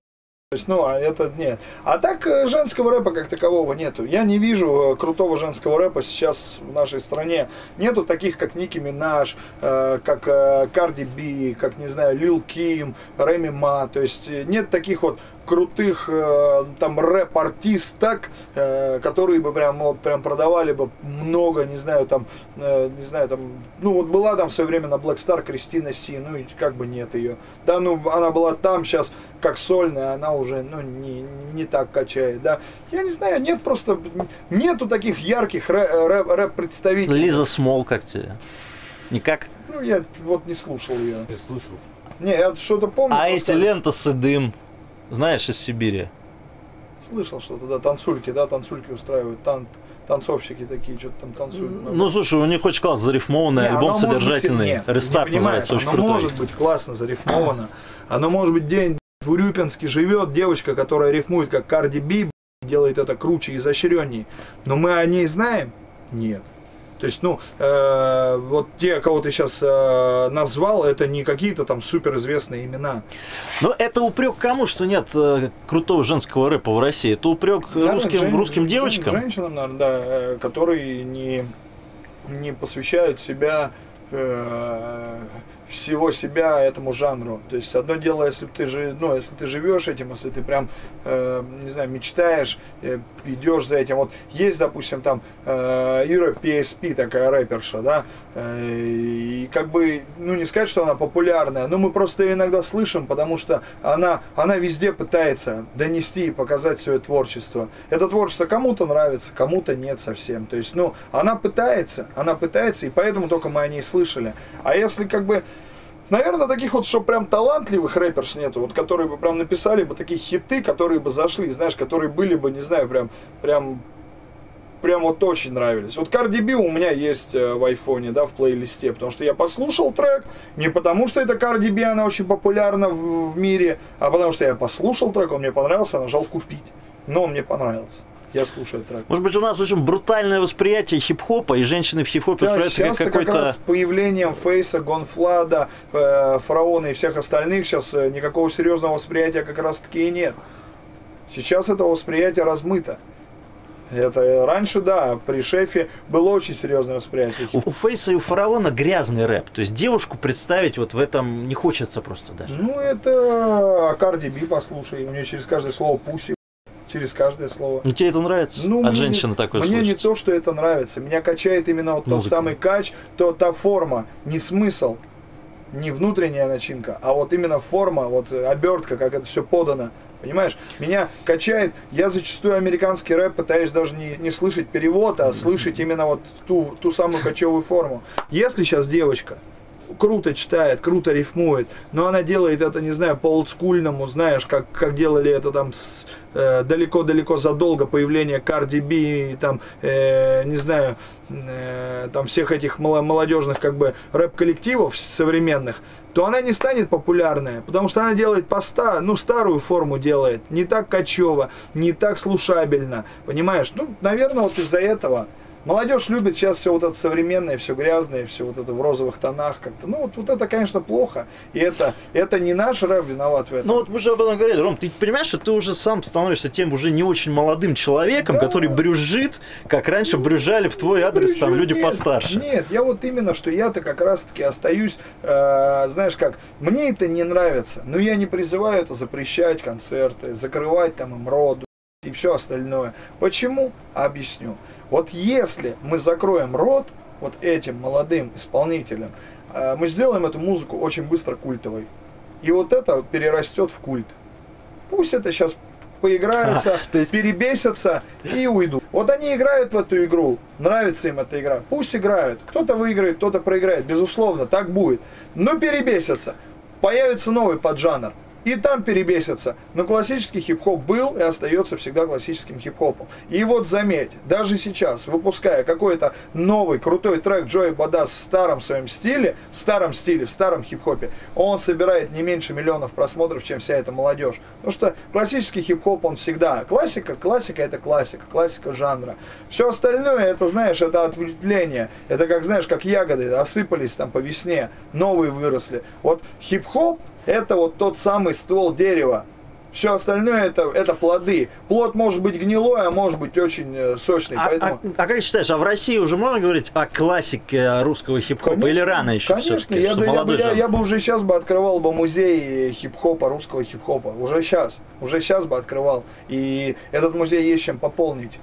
То есть, ну, а это нет. А так э, женского рэпа как такового нету. Я не вижу э, крутого женского рэпа сейчас в нашей стране. Нету таких, как Ники Минаж, э, как э, Карди Би, как, не знаю, Лил Ким, Рэми Ма. То есть, э, нет таких вот крутых э, там рэп-артисток, э, которые бы прям вот прям продавали бы много, не знаю, там, э, не знаю, там, ну вот была там в свое время на Black Star Кристина Си, ну и как бы нет ее. Да, ну она была там сейчас как сольная, она уже, ну, не, не так качает, да. Я не знаю, нет просто, нету таких ярких рэ- рэп- рэп-представителей. Лиза Смол как тебе? Никак? Ну, я вот не слушал ее. Я слышал. Не, я что-то помню. А просто эти ленты дым, знаешь, из Сибири. Слышал что-то, да, танцульки, да, танцульки устраивают, тан танцовщики такие, что-то там танцуют. много. Ну, слушай, у них очень класс зарифмованный Не, альбом может быть- содержательный. нет, Рестарт не понимаешь, называется, очень оно крутой. может быть классно зарифмовано. Оно может быть день в Урюпинске живет девочка, которая рифмует как Карди Би, делает это круче и изощренней. Но мы о ней знаем? Нет. То есть, ну, э, вот те, кого ты сейчас назвал, это не какие-то там суперизвестные имена. Но это упрек кому, что нет э, крутого женского рэпа в России? Это упрек Наверное, русским, жен- русским жен- девочкам? Женщинам, наверное, да, э, которые не, не посвящают себя э, всего себя этому жанру. То есть одно дело, если ты же, ну, если ты живешь этим, если ты прям, э, не знаю, мечтаешь, э, идешь за этим. Вот есть, допустим, там э, Ира PSP, такая рэперша, да, э, и как бы, ну, не сказать, что она популярная, но мы просто ее иногда слышим, потому что она, она везде пытается донести и показать свое творчество. Это творчество кому-то нравится, кому-то нет совсем. То есть, ну, она пытается, она пытается, и поэтому только мы о ней слышали. А если как бы Наверное, таких вот, что прям талантливых рэперш нету, вот которые бы прям написали бы такие хиты, которые бы зашли, знаешь, которые были бы, не знаю, прям, прям, прям вот очень нравились. Вот Cardi B у меня есть э, в айфоне, да, в плейлисте, потому что я послушал трек, не потому что это Cardi B, она очень популярна в, в мире, а потому что я послушал трек, он мне понравился, нажал купить. Но он мне понравился. Я слушаю трек. Может быть, у нас очень брутальное восприятие хип-хопа, и женщины в хип-хопе Да, воспринимаются как сейчас как какой-то... раз с появлением Фейса, Гонфлада, э, Фараона и всех остальных сейчас э, никакого серьезного восприятия как раз таки и нет. Сейчас это восприятие размыто. Это э, раньше, да, при шефе было очень серьезное восприятие. У, у Фейса и у Фараона грязный рэп. То есть девушку представить вот в этом не хочется просто даже. Ну, это Карди Би, послушай, у нее через каждое слово пуси, через каждое слово. Ну, тебе это нравится? Ну, От мне женщины не- такое Мне не слушать? то, что это нравится. Меня качает именно вот тот самый кач, то та форма, не смысл, не внутренняя начинка, а вот именно форма, вот э, обертка, как это все подано. Понимаешь? Меня качает. Я зачастую американский рэп пытаюсь даже не, не слышать перевод, а слышать именно вот ту, ту самую кочевую форму. Если сейчас девочка круто читает, круто рифмует, но она делает это, не знаю, по олдскульному, знаешь, как, как делали это там с, э, далеко-далеко задолго появления Cardi B, и там, э, не знаю, э, там всех этих молодежных как бы рэп-коллективов современных, то она не станет популярная, потому что она делает по ста, ну, старую форму делает, не так качево, не так слушабельно, понимаешь? Ну, наверное, вот из-за этого Молодежь любит сейчас все вот это современное, все грязное, все вот это в розовых тонах как-то. Ну, вот, вот это, конечно, плохо. И это, это не наш рэп виноват в этом. Ну вот мы же об этом говорили, Ром, ты понимаешь, что ты уже сам становишься тем уже не очень молодым человеком, Да. который брюзжит, как раньше брюзжали в твой адрес там Брюзжу, люди нет, постарше. Нет, я вот именно, что я-то как раз-таки остаюсь, э, знаешь как, мне это не нравится, но я не призываю это запрещать концерты, закрывать там им рот и все остальное. Почему? Объясню. Вот если мы закроем рот вот этим молодым исполнителям, э, мы сделаем эту музыку очень быстро культовой. И вот это перерастет в культ. Пусть это сейчас поиграются, А, то есть- перебесятся и уйдут. Вот они играют в эту игру, нравится им эта игра, пусть играют. Кто-то выиграет, кто-то проиграет, безусловно, так будет. Но перебесятся, появится новый поджанр. И там перебесятся. Но классический хип-хоп был и остается всегда классическим хип-хопом. И вот заметь, даже сейчас, выпуская какой-то новый крутой трек Джои Бадас в старом своем стиле, в старом стиле, в старом хип-хопе, он собирает не меньше миллионов просмотров, чем вся эта молодежь. Потому что классический хип-хоп, он всегда классика, классика это классика, классика жанра. Все остальное, это, знаешь, это ответвление. Это как, знаешь, как ягоды осыпались там по весне, новые выросли. Вот хип-хоп, это вот тот самый ствол дерева. Все остальное это, это плоды. Плод может быть гнилой, а может быть очень э, сочный. А, поэтому... а- а как считаешь, а в России уже можно говорить о классике русского хип-хопа или рано еще Конечно, я, я, бы, я, я бы уже сейчас бы открывал бы музей хип-хопа, русского хип-хопа. Уже сейчас. Уже сейчас бы открывал. И этот музей есть чем пополнить.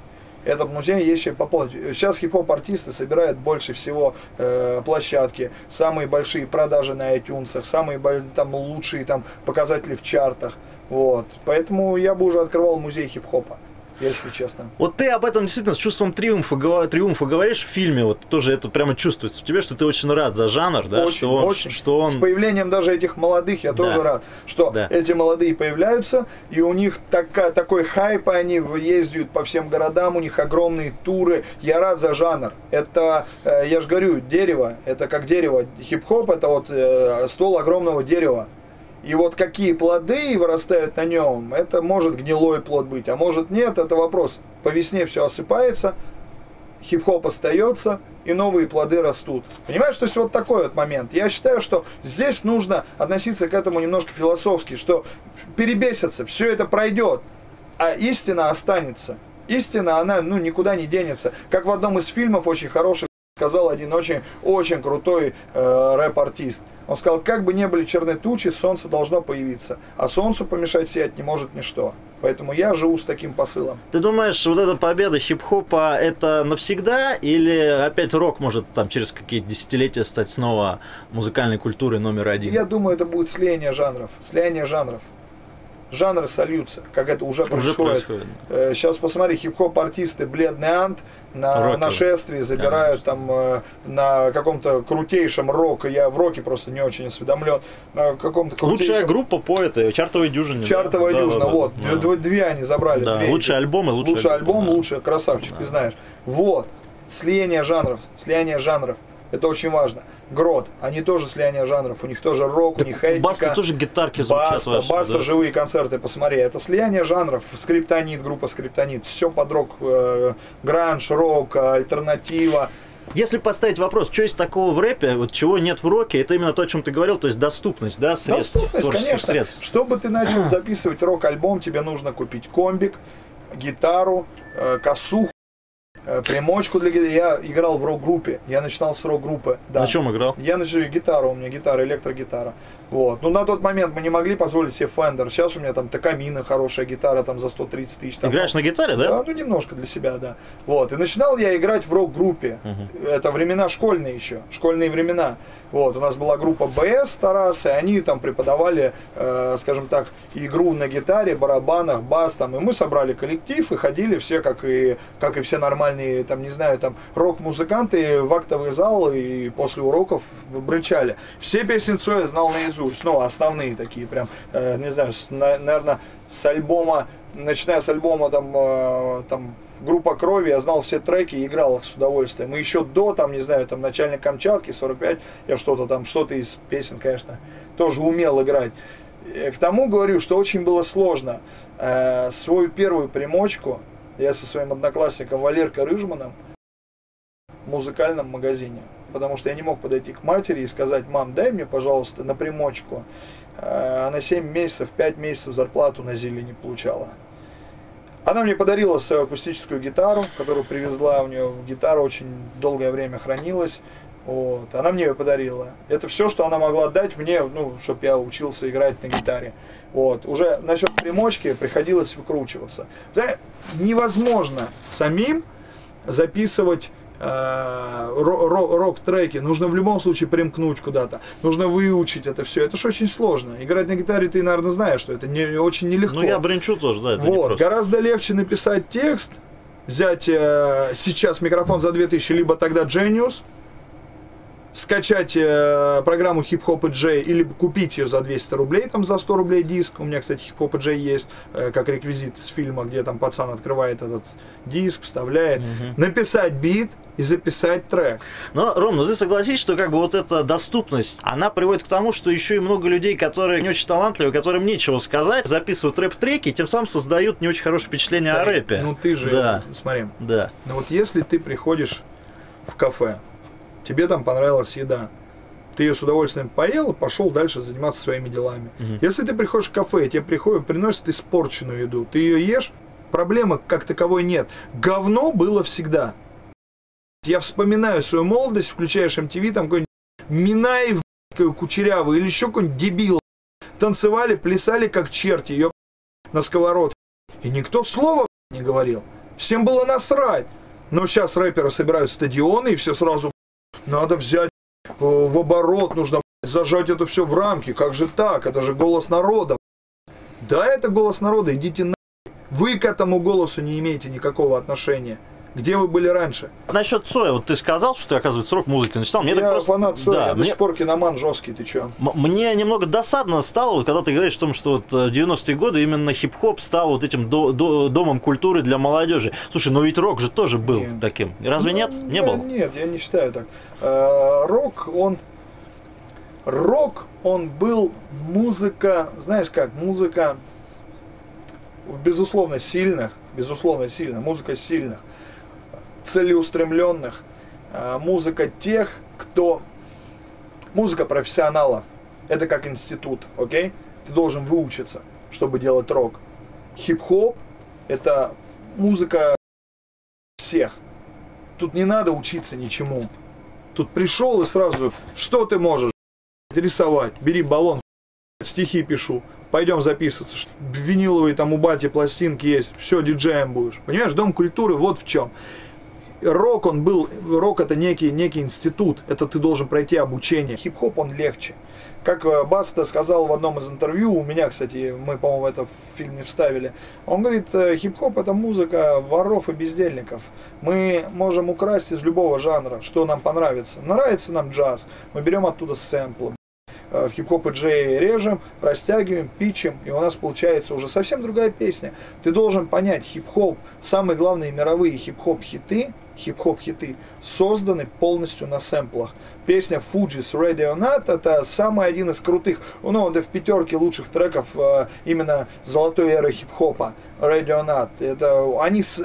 Этот музей есть чем пополнить. Сейчас хип-хоп артисты собирают больше всего э, площадки, самые большие продажи на iTunes, самые там лучшие там показатели в чартах. Вот. Поэтому я бы уже открывал музей хип-хопа, если честно. Вот ты об этом действительно с чувством триумфа, триумфа говоришь в фильме, вот тоже это прямо чувствуется в тебе, что ты очень рад за жанр, да, очень, что он, очень. что С он появлением даже этих молодых я Да. тоже рад, что Да. эти молодые появляются, и у них такая, такой хайп, они ездят по всем городам, у них огромные туры. Я рад за жанр. Это, э, я же говорю, дерево, это как дерево. Хип-хоп это вот э, ствол огромного дерева. И вот какие плоды вырастают на нем, это может гнилой плод быть, а может нет, это вопрос. По весне все осыпается, хип-хоп остается, и новые плоды растут. Понимаешь, то есть вот такой вот момент. Я считаю, что здесь нужно относиться к этому немножко философски, что перебесится, все это пройдет, а истина останется. Истина, она ну, никуда не денется. Как в одном из фильмов очень хороших сказал один очень, очень крутой э, рэп-артист. Он сказал, как бы не были черные тучи, солнце должно появиться. А солнцу помешать сиять не может ничто. Поэтому я живу с таким посылом. Ты думаешь, вот эта победа хип-хопа это навсегда или опять рок может там через какие-то десятилетия стать снова музыкальной культурой номер один? Я думаю, это будет слияние жанров. Слияние жанров. Жанры сольются, как это уже Уже происходит. происходит. Сейчас посмотри, хип-хоп артисты Бледный Ант на Роковый. нашествии забирают там э, на каком-то крутейшем рок. Я в роке просто не очень осведомлен. На каком-то Лучшая группа по этой чартовой дюжине. да? Чартовая Да, да, дюжина, да, вот. да. Две, две- они забрали. Да, две. лучший альбом и лучший альбом, да. лучший красавчик, ты знаешь. Вот. Слияние жанров. Слияние жанров. Это очень важно. Грот, они тоже слияние жанров. У них тоже рок, у них этника. Баста тоже гитарки звучат Баста, ваши, Баста, да. живые концерты, посмотри. Это слияние жанров. Скриптонит, группа Скриптонит. Все под рок. э, гранж, рок, альтернатива. Если поставить вопрос, что есть такого в рэпе, вот чего нет в роке, это именно то, о чем ты говорил, то есть доступность, да, средств, Доступность, конечно. средств. Чтобы ты начал записывать рок-альбом, тебе нужно купить комбик, гитару, э, косуху, примочку для гитары. Я играл в рок-группе. Я начинал с рок-группы. Да. На чем играл? Я начал гитару, у меня гитара, электрогитара. Вот. Ну, на тот момент мы не могли позволить себе Fender. Сейчас у меня там Такамина, хорошая гитара, там за 130 тысяч. там, Играешь на гитаре, да? да, ну немножко для себя, да. Вот. И начинал я играть в рок-группе. Это времена школьные еще, школьные времена. Вот, у нас была группа БС Тарас, и они там преподавали, э, скажем так, игру на гитаре, барабанах, бас там. И мы собрали коллектив и ходили все, как и, как и все нормальные, там, не знаю, там, рок-музыканты в актовый зал и после уроков брычали. Все песни Цоя знал наизусть, ну, основные такие прям, э, не знаю, наверное, с альбома, начиная с альбома там, э, там группа крови, я знал все треки и играл их с удовольствием. И еще до, там, не знаю, там, начальник Камчатки, 45, я что-то там, что-то из песен, конечно, тоже умел играть. Э, К тому говорю, что очень было сложно. Э, свою первую примочку я со своим одноклассником Валеркой Рыжманом в музыкальном магазине. Потому что я не мог подойти к матери и сказать, мам, дай мне, пожалуйста, на примочку. Э, Она 7 месяцев, 5 месяцев зарплату на Зиле не получала. Она мне подарила свою акустическую гитару, которую привезла. У нее гитара очень долгое время хранилась. Вот. Она мне ее подарила. Это все, что она могла дать мне, ну, чтобы я учился играть на гитаре. Вот. Уже насчет примочки приходилось выкручиваться. Невозможно самим записывать э, ро- ро- рок-треки. Нужно в любом случае примкнуть куда-то. Нужно выучить это все. Это же очень сложно. Играть на гитаре ты, наверное, знаешь, что это не, очень нелегко. Ну, я бренчу тоже, да, это Вот, гораздо легче написать текст, взять э, сейчас микрофон за 2000, либо тогда Genius, скачать э, программу Hip Hop J или купить ее за 200 рублей, там за 100 рублей диск. У меня, кстати, Hip Hop J есть э, как реквизит с фильма, где там пацан открывает этот диск, вставляет, написать бит и записать трек. Но, Ром, ну ты согласись, что как бы вот эта доступность, она приводит к тому, что еще и много людей, которые не очень талантливы, которым нечего сказать, записывают рэп-треки и тем самым создают не очень хорошее впечатление о Старик, рэпе. Ну ты же, Да, смотри, да. Ну вот если ты приходишь в кафе, тебе там понравилась еда, ты ее с удовольствием поел и пошел дальше заниматься своими делами. Если ты приходишь в кафе, и тебе приходят, приносят испорченную еду, ты ее ешь, проблемы как таковой нет. Говно было всегда. Я вспоминаю свою молодость, включаешь MTV, там какой-нибудь Минаев, кучерявый или еще какой-нибудь дебил. Танцевали, плясали как черти, ее на сковородке. И никто слова не говорил. Всем было насрать. Но сейчас рэперы собирают стадионы, и все сразу надо взять э, в оборот, нужно зажать это все в рамки. Как же так? Это же голос народа. Да, это голос народа, идите на. Вы к этому голосу не имеете никакого отношения. Где вы были раньше? Насчет Цоя, вот ты сказал, что ты, оказывается, рок-музыки начитал. Мне я так просто... фанат Цоя, Да, я до мне- сих пор киноман жесткий, ты чё? М- Мне немного досадно стало, когда ты говоришь о том, что вот э, в 90-е годы именно хип-хоп стал вот этим до- до- домом культуры для молодежи. Слушай, но ведь рок же тоже был Нет. таким. Разве Ну, нет? Не я- был. Нет, я не считаю так. Э, Рок, он... Рок, он был музыка, знаешь как, музыка безусловно сильных, безусловно сильных, музыка сильных, целеустремленных, э, музыка тех, кто... Музыка профессионалов. Это как институт, окей? Ты должен выучиться, чтобы делать рок. Хип-хоп – это музыка всех. Тут не надо учиться ничему. Тут пришел и сразу, что ты можешь? Рисовать, бери баллон, стихи пишу, пойдем записываться. Виниловые там у бати пластинки есть, все, диджеем будешь. Понимаешь, дом культуры вот в чем. Рок, он был, рок это некий, некий институт, это ты должен пройти обучение. Хип-хоп, он легче. Как э, Баста сказал в одном из интервью, у меня, кстати, мы, по-моему, это в фильме вставили, он говорит, э, хип-хоп это музыка воров и бездельников. Мы можем украсть из любого жанра, что нам понравится. Нравится нам джаз, мы берем оттуда сэмплы, э, хип-хоп и джей режем, растягиваем, пичем, и у нас получается уже совсем другая песня. Ты должен понять, хип-хоп, самые главные мировые хип-хоп хиты, хип-хоп хиты, созданы полностью на сэмплах. Песня Fuji's Radio Nut это самый один из крутых, ну, это в пятерке лучших треков э, именно золотой эры хип-хопа. Radio Nut. Это они с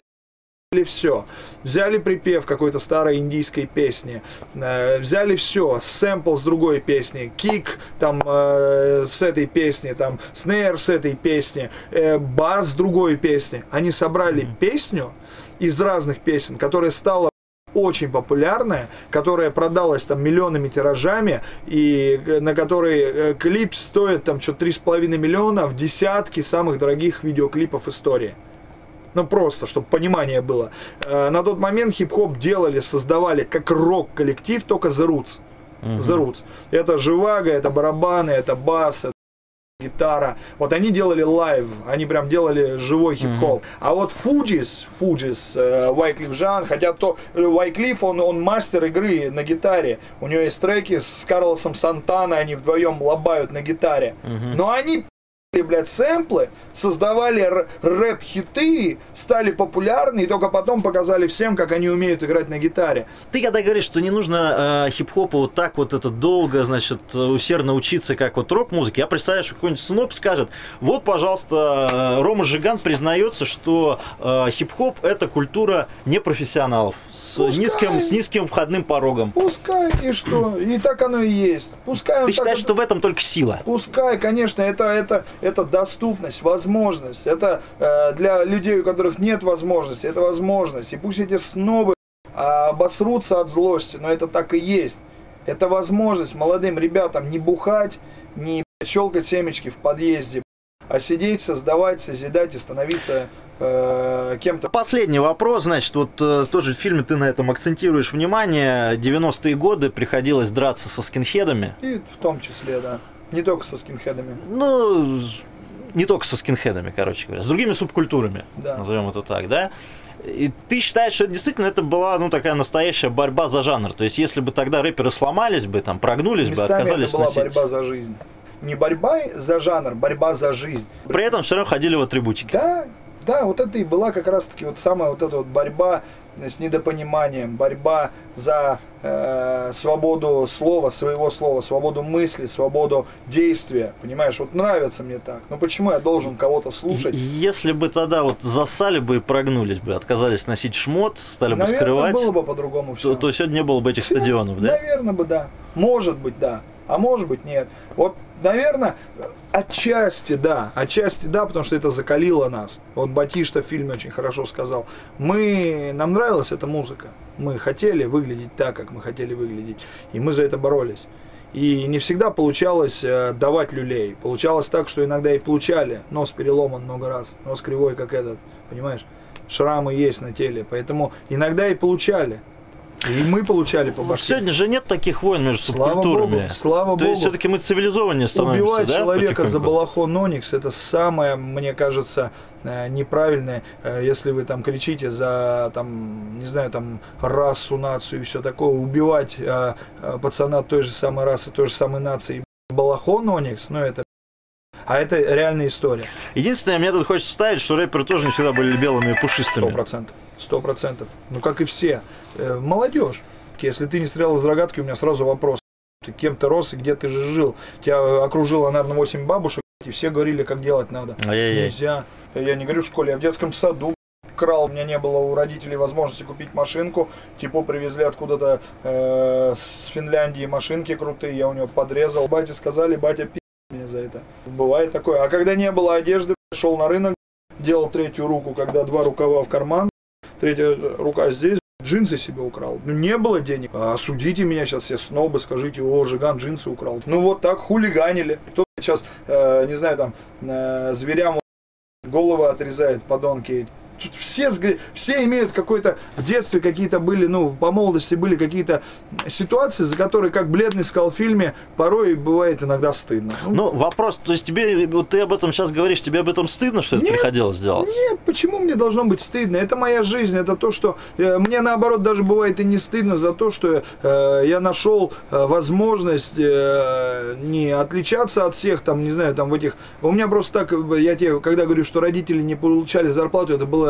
взяли все. Взяли припев какой-то старой индийской песни, э, взяли все, сэмпл с другой песни, кик там э, с этой песни, там снейр с этой песни, э, бас с другой песни. Они собрали песню из разных песен, которая стала очень популярная, которая продалась там миллионами тиражами, и э, на которой э, клип стоит там что-то 3,5 миллиона в десятки самых дорогих видеоклипов истории. Ну просто, чтобы понимание было. Э, На тот момент хип-хоп делали, создавали как рок-коллектив, только The Roots. The Roots. Это живаго, это барабаны, это бас, гитара. Вот они делали лайв, они прям делали живой хип-хоп. А вот Fugees, Fugees, Wyclef Jean, хотя то Wyclef, он, он мастер игры на гитаре. У него есть треки с Карлосом Сантана, они вдвоем лобают на гитаре. Но они блядь, сэмплы, создавали рэп-хиты, стали популярны, и только потом показали всем, как они умеют играть на гитаре. Ты когда говоришь, что не нужно э, хип-хопу вот так вот это долго, значит, э, усердно учиться, как вот рок-музыке, я представляю, что какой-нибудь сноп скажет, вот, пожалуйста, э, Рома Жиган признается, что э, хип-хоп это культура непрофессионалов с Пускай. низким, с низким входным порогом. Пускай, и что? И так оно и есть. Пускай Ты считаешь, это- что в этом только сила? Пускай, конечно, это, это, это доступность, возможность. Это э, для людей, у которых нет возможности, это возможность. И пусть эти снобы а, обосрутся от злости, но это так и есть. Это возможность молодым ребятам не бухать, не щелкать семечки в подъезде, а сидеть, создавать, созидать и становиться э, кем-то. Последний вопрос, значит, вот э, тоже в фильме ты на этом акцентируешь внимание. 90-е годы приходилось драться со скинхедами. И в том числе, да. Не только со скинхедами. Ну, не только со скинхедами, короче говоря, с другими субкультурами, Да. назовем это так, да? И ты считаешь, что действительно это была, ну, такая настоящая борьба за жанр? То есть, если бы тогда рэперы сломались бы, там, прогнулись бы, Местами отказались это была носить... борьба за жизнь. Не борьба за жанр, борьба за жизнь. При этом все равно ходили в атрибутике. Да, да, вот это и была как раз-таки вот самая вот эта вот борьба с недопониманием, борьба за э, свободу слова, своего слова, свободу мысли, свободу действия. Понимаешь, вот нравится мне так. Но почему я должен кого-то слушать? Если бы тогда вот засали бы и прогнулись бы, отказались носить шмот, стали бы Наверное, скрывать, было бы по-другому все. то, то сегодня не было бы этих стадионов, да? Наверное бы да. Может быть, да. А может быть, нет. Вот, наверное, отчасти да. Отчасти да, потому что это закалило нас. Вот Батишта в фильме очень хорошо сказал. Мы, нам нравилась эта музыка. Мы хотели выглядеть так, как мы хотели выглядеть. И мы за это боролись. И не всегда получалось э, давать люлей. Получалось так, что иногда и получали. Нос переломан много раз. Нос кривой, как этот. Понимаешь? Шрамы есть на теле. Поэтому иногда и получали. И мы получали по башке. сегодня же нет таких войн между Слава субкультурами. Богу, слава То есть Богу. все-таки мы цивилизованнее становимся, Убивать да, человека за потихоньку? балахон Оникс это самое, мне кажется, э, неправильное, э, если вы там кричите за там, не знаю, там расу, нацию и все такое, убивать э, пацана той же самой расы, той же самой нации балахон Оникс, ну это а это реальная история. Единственное, мне тут хочется вставить, что рэперы тоже не всегда были белыми и Сто пушистыми. процентов. Сто процентов. Ну, как и все. Э, Молодежь. Если ты не стрелял из рогатки, у меня сразу вопрос. Ты кем ты рос и где ты же жил? Тебя окружило, наверное, 8 бабушек, и все говорили, как делать надо. Ай-яй-яй. Нельзя. Я не говорю в школе, я в детском саду крал. У меня не было у родителей возможности купить машинку. Типа привезли откуда-то э, с Финляндии машинки крутые. Я у него подрезал. Бате сказали, батя пи меня за это. Бывает такое. А когда не было одежды, шел на рынок, делал третью руку, когда два рукава в карман, третья рука здесь, джинсы себе украл. Ну, не было денег. А осудите меня сейчас все снобы, скажите, о, Жиган джинсы украл. Ну, вот так хулиганили. Кто сейчас, э, не знаю, там, э, зверям головы отрезает, подонки. Тут все, все имеют какой-то в детстве какие-то были, ну, по молодости были какие-то ситуации, за которые, как бледный сказал в фильме, порой бывает иногда стыдно. Ну, Ну, вопрос, то есть тебе, вот ты об этом сейчас говоришь, тебе об этом стыдно, что это Нет. приходилось делать? Нет, почему мне должно быть стыдно? Это моя жизнь, это то, что э, мне наоборот даже бывает и не стыдно за то, что э, я нашел э, возможность э, не отличаться от всех, там, не знаю, там в этих... У меня просто так, э, я тебе, когда говорю, что родители не получали зарплату, это было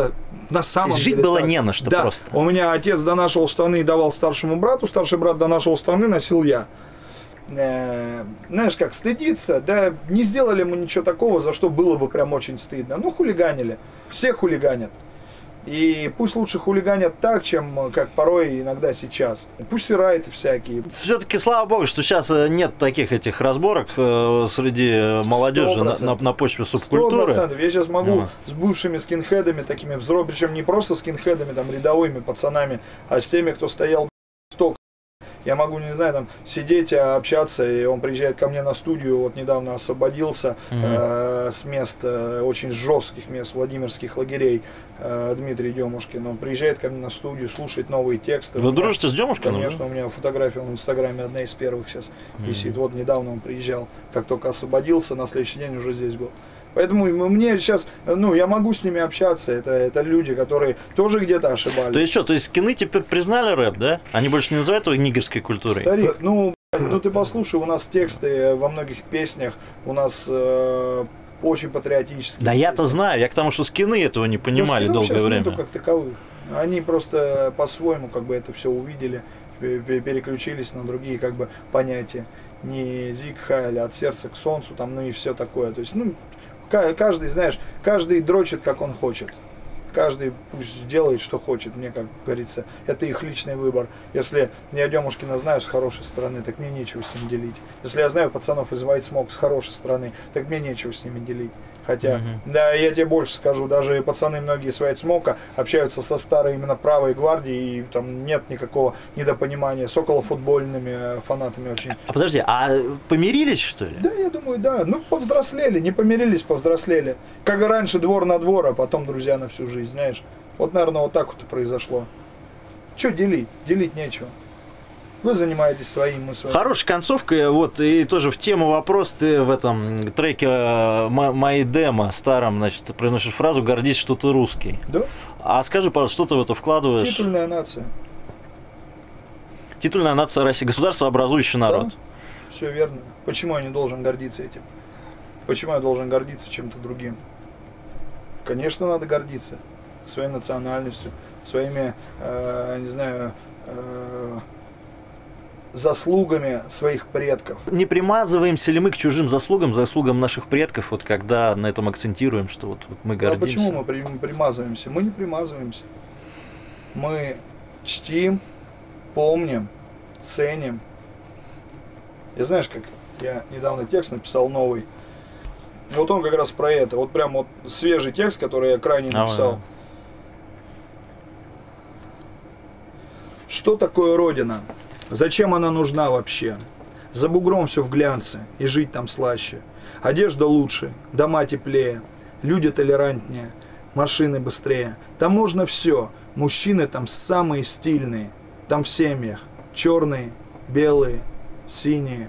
на самом Жить деле было так. не на что да. просто. У меня отец донашивал штаны и давал старшему брату, старший брат донашивал штаны, носил я. Э, знаешь как, стыдиться, да, не сделали мы ничего такого, за что было бы прям очень стыдно. Ну, хулиганили. Все хулиганят. И пусть лучше хулиганят так, чем э, как порой иногда сейчас. Пусть и райты всякие. Все-таки слава богу, что сейчас э, нет таких этих разборок э, среди молодежи на, на- на почве субкультуры. процентов. Я сейчас могу Ага. с бывшими скинхедами, такими взрослыми, причем не просто скинхедами, там, рядовыми пацанами, а с теми, кто стоял. Я могу, не знаю, там, сидеть, а, общаться, и он приезжает ко мне на студию, вот недавно освободился Мгм. э, с мест, э, очень жестких мест, Владимирских лагерей, э, Дмитрий Демушкин. Он приезжает ко мне на студию, слушает новые тексты. Вы меня- дружите с Демушкиным? Конечно, у меня фотография в Инстаграме одна из первых сейчас висит. Вот недавно он приезжал, как только освободился, на следующий день уже здесь был. Поэтому мне сейчас, ну, я могу с ними общаться. Это, это люди, которые тоже где-то ошибались. То есть что, то есть скины теперь признали рэп, да? Они больше не называют его нигерской культурой? Старик, ну, ну ты послушай, у нас тексты во многих песнях, у нас э, очень патриотические. Да я-то знаю, я к тому, что скины этого не Да понимали скинов долгое время. нету как таковых. Они просто по-своему как бы это все увидели, пе- пе- переключились на другие как бы понятия. Не зиг хайли, от сердца к солнцу, там, ну и все такое. То есть, ну, каждый, знаешь, каждый дрочит, как он хочет. Каждый пусть делает, что хочет, мне, как говорится, это их личный выбор. Если я Демушкина знаю с хорошей стороны, так мне нечего с ним делить. Если я знаю пацанов из Smoke с хорошей стороны, так мне нечего с ними делить. Хотя, да, я тебе больше скажу, даже пацаны многие с Smoke общаются со старой именно правой гвардией, и там нет никакого недопонимания с околофутбольными э, фанатами очень. А подожди, а помирились что ли? Да, я думаю, да. Ну, повзрослели, не помирились, повзрослели. Как и раньше двор на двор, а потом друзья на всю жизнь, знаешь. Вот, наверное, вот так вот и произошло. Че делить? Делить нечего. Вы занимаетесь своим, мы своим. Хорошая концовка, вот, и тоже в тему вопрос, ты в этом треке э, «Мо- «Мои демо» старом, значит, произносишь фразу «Гордись, что ты русский». Да? А скажи, пожалуйста, что ты в это вкладываешь? Титульная нация. Титульная нация России, государство, образующий народ. Все верно. Почему я не должен гордиться этим? Почему я должен гордиться чем-то другим? Конечно, надо гордиться своей национальностью, своими, э, не знаю, э, заслугами своих предков. Не примазываемся ли мы к чужим заслугам, заслугам наших предков, вот когда на этом акцентируем, что вот, вот мы А гордимся? почему мы при- примазываемся? Мы не примазываемся. Мы чтим, помним, ценим. И знаешь, как я недавно текст написал новый. Вот он как раз про это. Вот прям вот свежий текст, который я крайне А, написал. да. Что такое Родина? Зачем она нужна вообще? За бугром все в глянце, и жить там слаще. Одежда лучше, дома теплее, люди толерантнее, машины быстрее. Там можно все, мужчины там самые стильные. Там в семьях черные, белые, синие.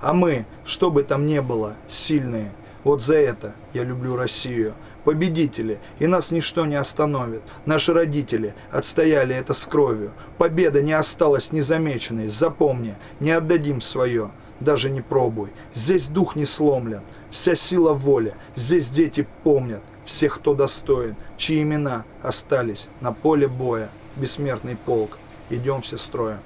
А мы, что бы там ни было, сильные. Вот за это я люблю Россию. Победители, и нас ничто не остановит. Наши родители отстояли это с кровью. Победа не осталась незамеченной. Запомни, не отдадим свое. Даже не пробуй. Здесь дух не сломлен. Вся сила воли. Здесь дети помнят всех, кто достоин, чьи имена остались на поле боя. Бессмертный полк. Идем все строем.